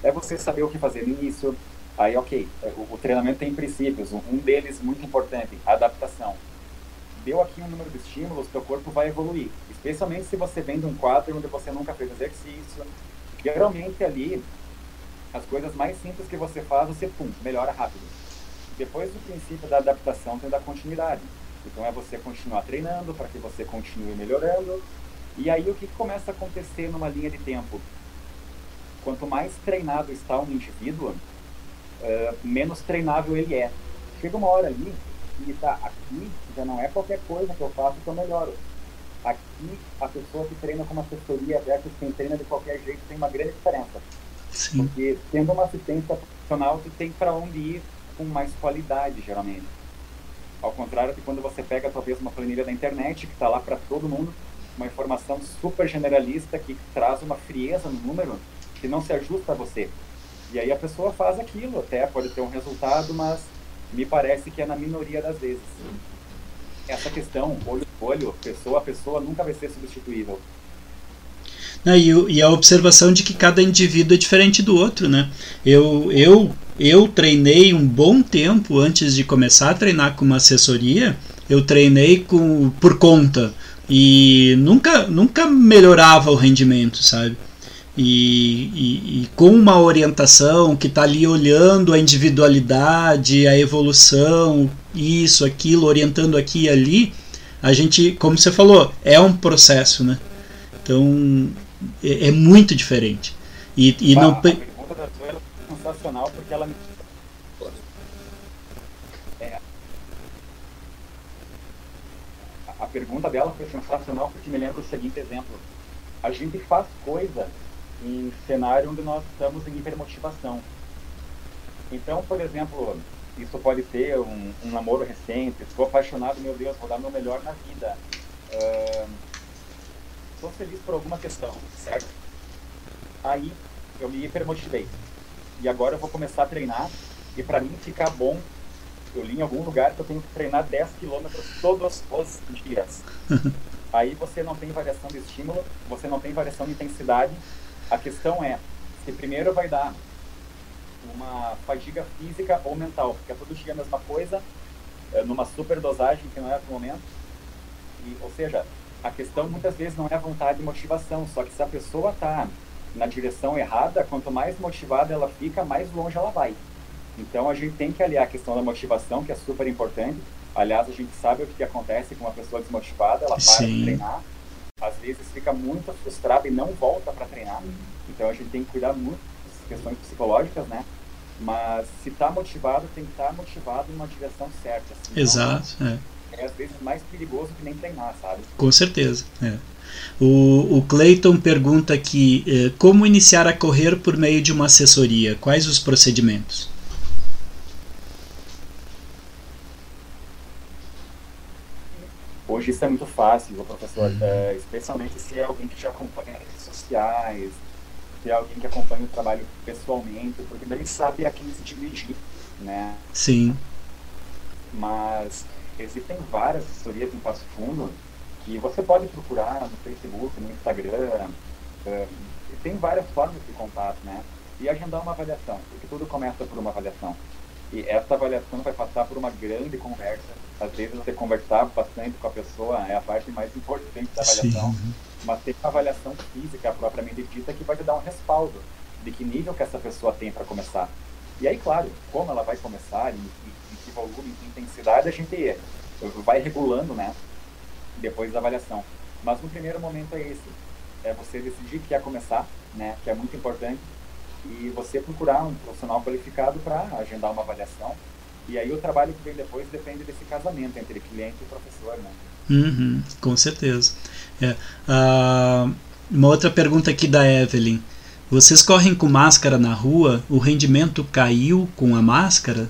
[SPEAKER 6] É você saber o que fazer no início. Aí, ok, o, o treinamento tem princípios. Um deles, muito importante, adaptação. Deu aqui um número de estímulos, teu corpo vai evoluir. Especialmente se você vem de um quadro onde você nunca fez exercício. Geralmente ali, as coisas mais simples que você faz, você pum, melhora rápido. Depois do princípio da adaptação tem da continuidade. Então é você continuar treinando para que você continue melhorando. E aí o que começa a acontecer numa linha de tempo? Quanto mais treinado está um indivíduo, uh, menos treinável ele é. Chega uma hora ali e tá, aqui já não é qualquer coisa que eu faço que eu melhoro. Aqui, a pessoa que treina com uma assessoria versus quem treina de qualquer jeito tem uma grande diferença.
[SPEAKER 4] Sim.
[SPEAKER 6] Porque tendo uma assistência profissional, tu tem para onde ir com mais qualidade, geralmente. Ao contrário de quando você pega talvez uma planilha da internet que está lá para todo mundo, uma informação super generalista que traz uma frieza no número que não se ajusta a você. E aí a pessoa faz aquilo, até pode ter um resultado, mas me parece que é na minoria das vezes. Essa questão, olho a olho, pessoa a pessoa, nunca vai ser substituível.
[SPEAKER 4] Né, e, e, a observação de que cada indivíduo é diferente do outro, né? Eu, eu, eu treinei um bom tempo antes de começar a treinar com uma assessoria. Eu treinei com, por conta e nunca, nunca melhorava o rendimento, sabe? E, e, e com uma orientação que está ali olhando a individualidade, a evolução, isso, aquilo, orientando aqui e ali, a gente, como você falou, é um processo, né? Então é, é muito diferente. E, e não. A
[SPEAKER 6] pergunta da sua é sensacional porque ela me. É. A pergunta dela foi sensacional porque me lembra o seguinte exemplo. A gente faz coisa em cenário onde nós estamos em hipermotivação. Então, por exemplo, isso pode ser um, um namoro recente, estou apaixonado, meu Deus, vou dar meu melhor na vida. Estou feliz por alguma questão, certo? Aí eu me hipermotivei. E agora eu vou começar a treinar. E para mim ficar bom, eu li em algum lugar que eu tenho que treinar 10 quilômetros todos os dias. Aí você não tem variação de estímulo, você não tem variação de intensidade. A questão é, se primeiro vai dar uma fadiga física ou mental, porque é tudo dia a mesma coisa, é, numa super dosagem que não é para o momento. E, ou seja, a questão muitas vezes não é vontade e motivação, só que se a pessoa está na direção errada, quanto mais motivada ela fica, mais longe ela vai. Então a gente tem que aliar a questão da motivação, que é super importante. Aliás, a gente sabe o que, acontece com uma pessoa desmotivada, ela para Sim. de treinar, às vezes fica muito frustrada e não volta para treinar. Então a gente tem que cuidar muito questões psicológicas, né? Mas se está motivado, tem que estar tá motivado em uma direção certa.
[SPEAKER 4] Assim, Exato.
[SPEAKER 6] é. É às vezes mais perigoso que nem treinar, sabe?
[SPEAKER 4] Com certeza. É. O, o Clayton pergunta aqui: eh, como iniciar a correr por meio de uma assessoria? Quais os procedimentos?
[SPEAKER 6] Hoje isso é muito fácil, professor, uhum. é, especialmente se é alguém que já acompanha redes sociais, ter alguém que acompanhe o trabalho pessoalmente, porque daí sabe a quem se dirigir, né?
[SPEAKER 4] Sim.
[SPEAKER 6] Mas existem várias assessorias em Passo Fundo que você pode procurar no Facebook, no Instagram, uh, tem várias formas de contato, né? E agendar uma avaliação, porque tudo começa por uma avaliação. E essa avaliação vai passar por uma grande conversa. Às vezes você conversar bastante com a pessoa é a parte mais importante da avaliação. Sim mas tem uma avaliação física propriamente dita que vai te dar um respaldo de que nível que essa pessoa tem para começar. E aí, claro, como ela vai começar, em que volume, que intensidade, a gente vai regulando, né, depois da avaliação. Mas no primeiro momento é esse, é você decidir que quer começar, né, que é muito importante, e você procurar um profissional qualificado para agendar uma avaliação. E aí o trabalho que vem depois depende desse casamento entre cliente e professor, né.
[SPEAKER 4] Uhum, com certeza. É. Uh, uma outra pergunta aqui da Evelyn. Vocês correm com máscara na rua? O rendimento caiu com a máscara?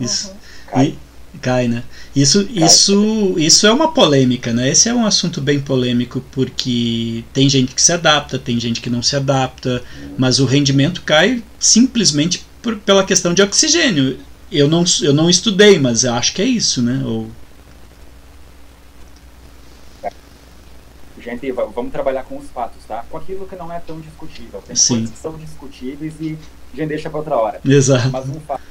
[SPEAKER 4] Isso. Uhum. Cai. E, cai, né? Isso, cai. isso, isso é uma polêmica, né? Esse é um assunto bem polêmico porque tem gente que se adapta, tem gente que não se adapta, mas o rendimento cai simplesmente por, pela questão de oxigênio. Eu não, eu não estudei, mas eu acho que é isso, né? Ou
[SPEAKER 6] gente, vamos trabalhar com os fatos, tá? Com aquilo que não é tão discutível. Tem Sim. coisas que são discutíveis e a gente deixa para outra hora.
[SPEAKER 4] Exato.
[SPEAKER 6] Mas um fato.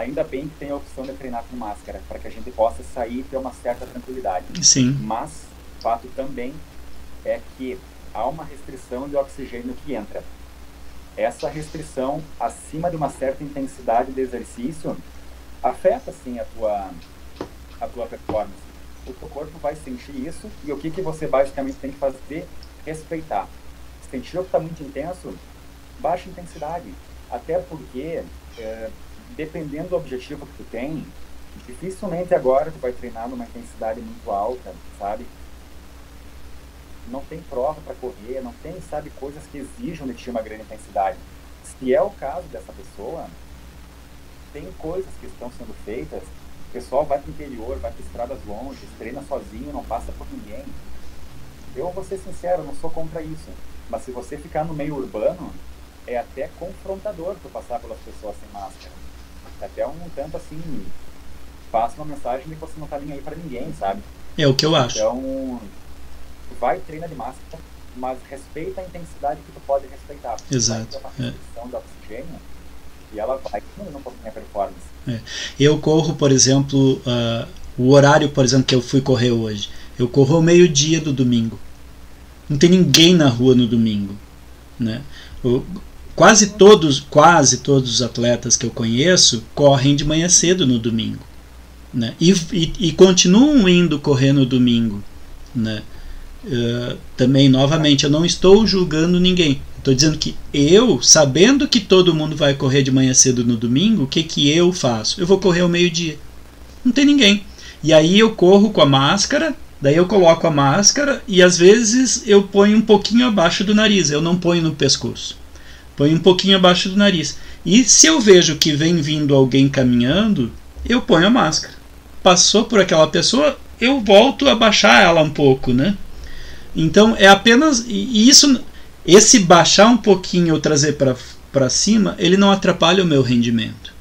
[SPEAKER 6] Ainda bem que tem a opção de treinar com máscara, para que a gente possa sair e ter uma certa tranquilidade.
[SPEAKER 4] Sim.
[SPEAKER 6] Mas, fato também é que há uma restrição de oxigênio que entra. Essa restrição, acima de uma certa intensidade de exercício, afeta sim a tua, a tua performance o teu corpo vai sentir isso e o que, que você basicamente tem que fazer? Respeitar. Se sentiu que está muito intenso, baixa intensidade. Até porque, é, dependendo do objetivo que tu tem, dificilmente agora tu vai treinar numa intensidade muito alta, sabe? Não tem prova para correr, não tem, sabe, coisas que exijam de ti uma grande intensidade. Se é o caso dessa pessoa, tem coisas que estão sendo feitas o pessoal vai para o interior, vai para estradas longes, treina sozinho, não passa por ninguém. Eu vou ser sincero, não sou contra isso. Mas se você ficar no meio urbano, é até confrontador tu passar pelas pessoas sem máscara. É até um tanto assim, passa uma mensagem de que você não tá nem aí para ninguém, sabe?
[SPEAKER 4] É o que eu acho.
[SPEAKER 6] Então, vai treina de máscara, mas respeita a intensidade que tu pode respeitar.
[SPEAKER 4] Exato. Vai
[SPEAKER 6] uma é. de oxigênio e ela vai diminuindo um pouquinho a performance.
[SPEAKER 4] É. Eu corro, por exemplo, uh, o horário, por exemplo, que eu fui correr hoje. Eu corro ao meio-dia do domingo. Não tem ninguém na rua no domingo, né? Eu, quase todos, quase todos os atletas que eu conheço correm de manhã cedo no domingo. Né? E, e, e continuam indo correr no domingo. Né? Uh, também, novamente, eu não estou julgando ninguém. Estou dizendo que eu, sabendo que todo mundo vai correr de manhã cedo no domingo, o que, que eu faço? Eu vou correr ao meio-dia. Não tem ninguém. E aí eu corro com a máscara, daí eu coloco a máscara e às vezes eu ponho um pouquinho abaixo do nariz, eu não ponho no pescoço. Ponho um pouquinho abaixo do nariz. E se eu vejo que vem vindo alguém caminhando, eu ponho a máscara. Passou por aquela pessoa, eu volto a baixar ela um pouco, né? Então é apenas e isso esse baixar um pouquinho ou trazer para cima, ele não atrapalha o meu rendimento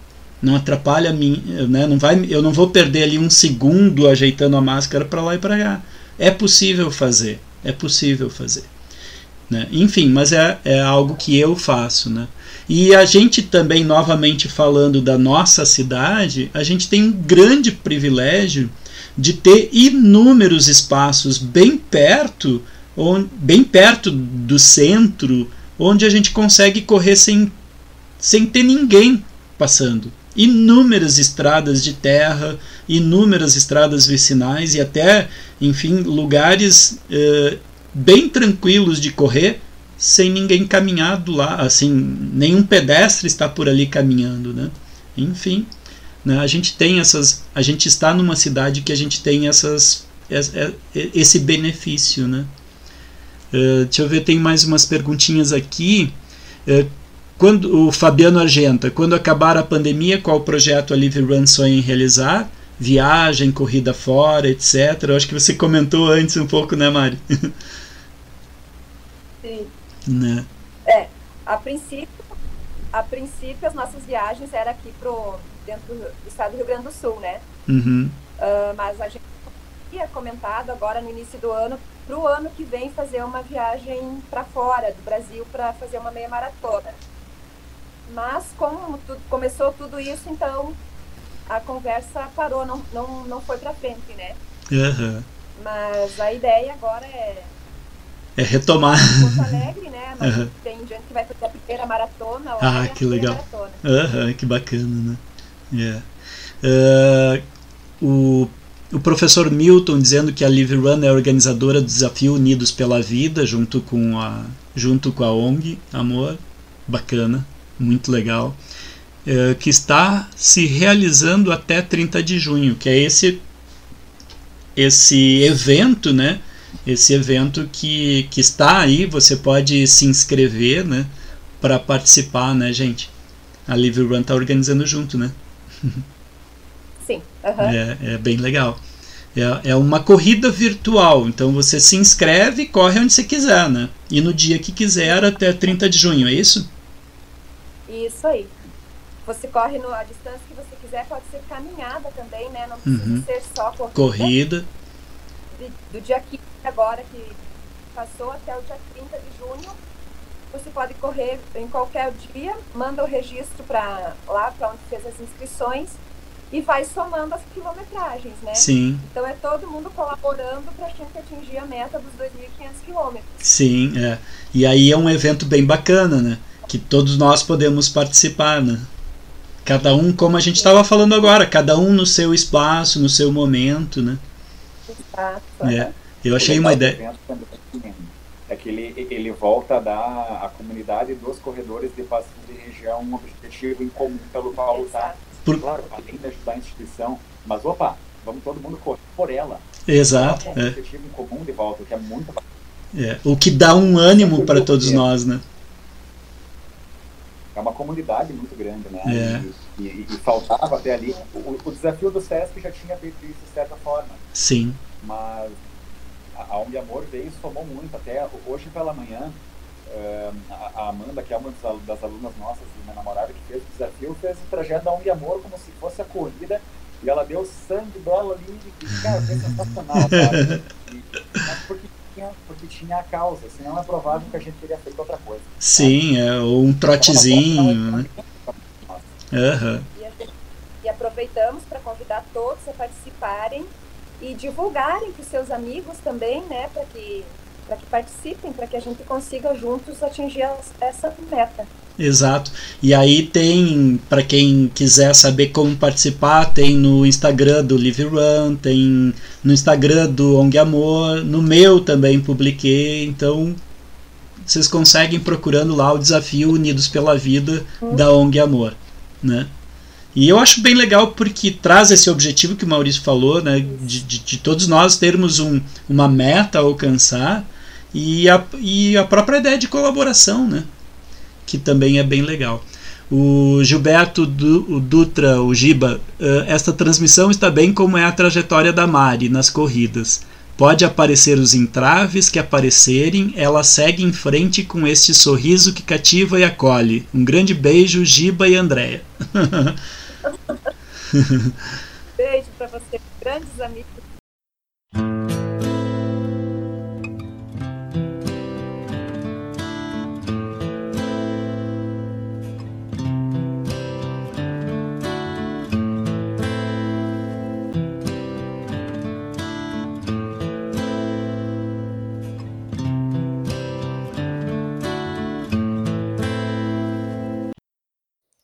[SPEAKER 4] não atrapalha a mim, né? não vai, eu não vou perder ali um segundo ajeitando a máscara para lá e para cá. É possível fazer, é possível fazer. Né? Enfim, mas é, é algo que eu faço. Né? E a gente também, novamente falando da nossa cidade, a gente tem um grande privilégio de ter inúmeros espaços bem perto, bem perto do centro, onde a gente consegue correr sem, sem ter ninguém passando inúmeras estradas de terra, inúmeras estradas vicinais e até, enfim, lugares eh, bem tranquilos de correr sem ninguém caminhar do lá, assim, nenhum pedestre está por ali caminhando, né? Enfim, né, a gente tem essas, a gente está numa cidade que a gente tem essas, esse benefício, né? Uh, deixa eu ver, tem mais umas perguntinhas aqui. Uh, quando o Fabiano Argenta, quando acabar a pandemia, qual projeto a Live Run sonha em realizar? Viagem, corrida fora, etc. Eu acho que você comentou antes um pouco, né, Mari?
[SPEAKER 5] Sim.
[SPEAKER 4] Né?
[SPEAKER 5] É, a princípio, a princípio as nossas viagens eram aqui pro dentro do estado do Rio Grande do Sul, né?
[SPEAKER 4] Uhum.
[SPEAKER 5] Uh, mas a gente tinha comentado agora no início do ano para o ano que vem fazer uma viagem para fora do Brasil para fazer uma meia maratona. Mas como tudo, começou tudo isso, então a conversa parou, não, não, não foi para frente, né?
[SPEAKER 4] Uhum.
[SPEAKER 5] Mas a ideia agora é.
[SPEAKER 4] É retomar.
[SPEAKER 5] Porto Alegre, né? Mas uhum. tem gente que vai fazer a primeira maratona.
[SPEAKER 4] Ah, que legal. Uhum, que bacana, né? Yeah. Uh, o, o professor Milton dizendo que a Live Run é organizadora do desafio Unidos pela Vida, junto com a, junto com a ONG Amor. Bacana muito legal, é, que está se realizando até 30 de junho, que é esse esse evento, né? Esse evento que, que está aí, você pode se inscrever, né? Para participar, né, gente? A Live Run está organizando junto, né?
[SPEAKER 5] Sim. Uhum.
[SPEAKER 4] É, é bem legal. É, é uma corrida virtual, então você se inscreve e corre onde você quiser, né? E no dia que quiser até 30 de junho, é isso?
[SPEAKER 5] Isso aí. Você corre no, a distância que você quiser, pode ser caminhada também, né? Não precisa uhum. ser só corrida.
[SPEAKER 4] Corrida.
[SPEAKER 5] De, do dia 15 agora, que passou até o dia 30 de junho, você pode correr em qualquer dia, manda o registro para lá, para onde fez as inscrições, e vai somando as quilometragens, né?
[SPEAKER 4] Sim.
[SPEAKER 5] Então é todo mundo colaborando para a gente atingir a meta dos 2.500 quilômetros.
[SPEAKER 4] Sim, é. E aí é um evento bem bacana, né? que todos nós podemos participar, né? Cada um, como a gente estava falando agora, cada um no seu espaço, no seu momento, né?
[SPEAKER 5] Exato.
[SPEAKER 4] É. Eu achei uma ideia.
[SPEAKER 6] É que ele, ele volta a dar à comunidade dos corredores de passagem de região um objetivo em comum pelo qual lutar. Por... Claro, além de ajudar a instituição, mas opa, vamos todo mundo correr por ela.
[SPEAKER 4] Exato.
[SPEAKER 6] Um é. objetivo em comum de volta, que é muito
[SPEAKER 4] é, o que dá um ânimo para todos nós, né?
[SPEAKER 6] é uma comunidade muito grande, né?
[SPEAKER 4] É.
[SPEAKER 6] E, e, e, faltava até ali. O, o, desafio do SESC já tinha feito isso de certa forma.
[SPEAKER 4] Sim.
[SPEAKER 6] Mas a, a ONG Amor veio e somou muito. Até hoje pela manhã, uh, a, Amanda, que é uma das, alunas nossas, minha namorada, que fez o desafio, fez o trajeto da ONG Amor como se fosse a corrida. E ela deu sangue dela ali. E, cara, foi sensacional, sabe? E, mas porque tinha, porque tinha a causa, senão é provável que a gente teria feito outra coisa.
[SPEAKER 4] Sim, é, ou um trotezinho, né? Uhum.
[SPEAKER 5] E, e aproveitamos para convidar todos a participarem e divulgarem para os seus amigos também, né, para que, que participem, para que a gente consiga juntos atingir essa meta.
[SPEAKER 4] Exato. E aí tem, para quem quiser saber como participar, tem no Instagram do Live Run, tem no Instagram do ONG Amor, no meu também publiquei, então vocês conseguem procurando lá o desafio Unidos pela Vida da ONG Amor, né? E eu acho bem legal porque traz esse objetivo que o Maurício falou, né, de, de, de todos nós termos um, uma meta a alcançar e a, e a própria ideia de colaboração, né? que também é bem legal. O Gilberto du, o Dutra, o Giba, uh, esta transmissão está bem como é a trajetória da Mari nas corridas. Pode aparecer os entraves que aparecerem, ela segue em frente com este sorriso que cativa e acolhe. Um grande beijo, Giba e Andréia.
[SPEAKER 5] Beijo para você, grandes amigos.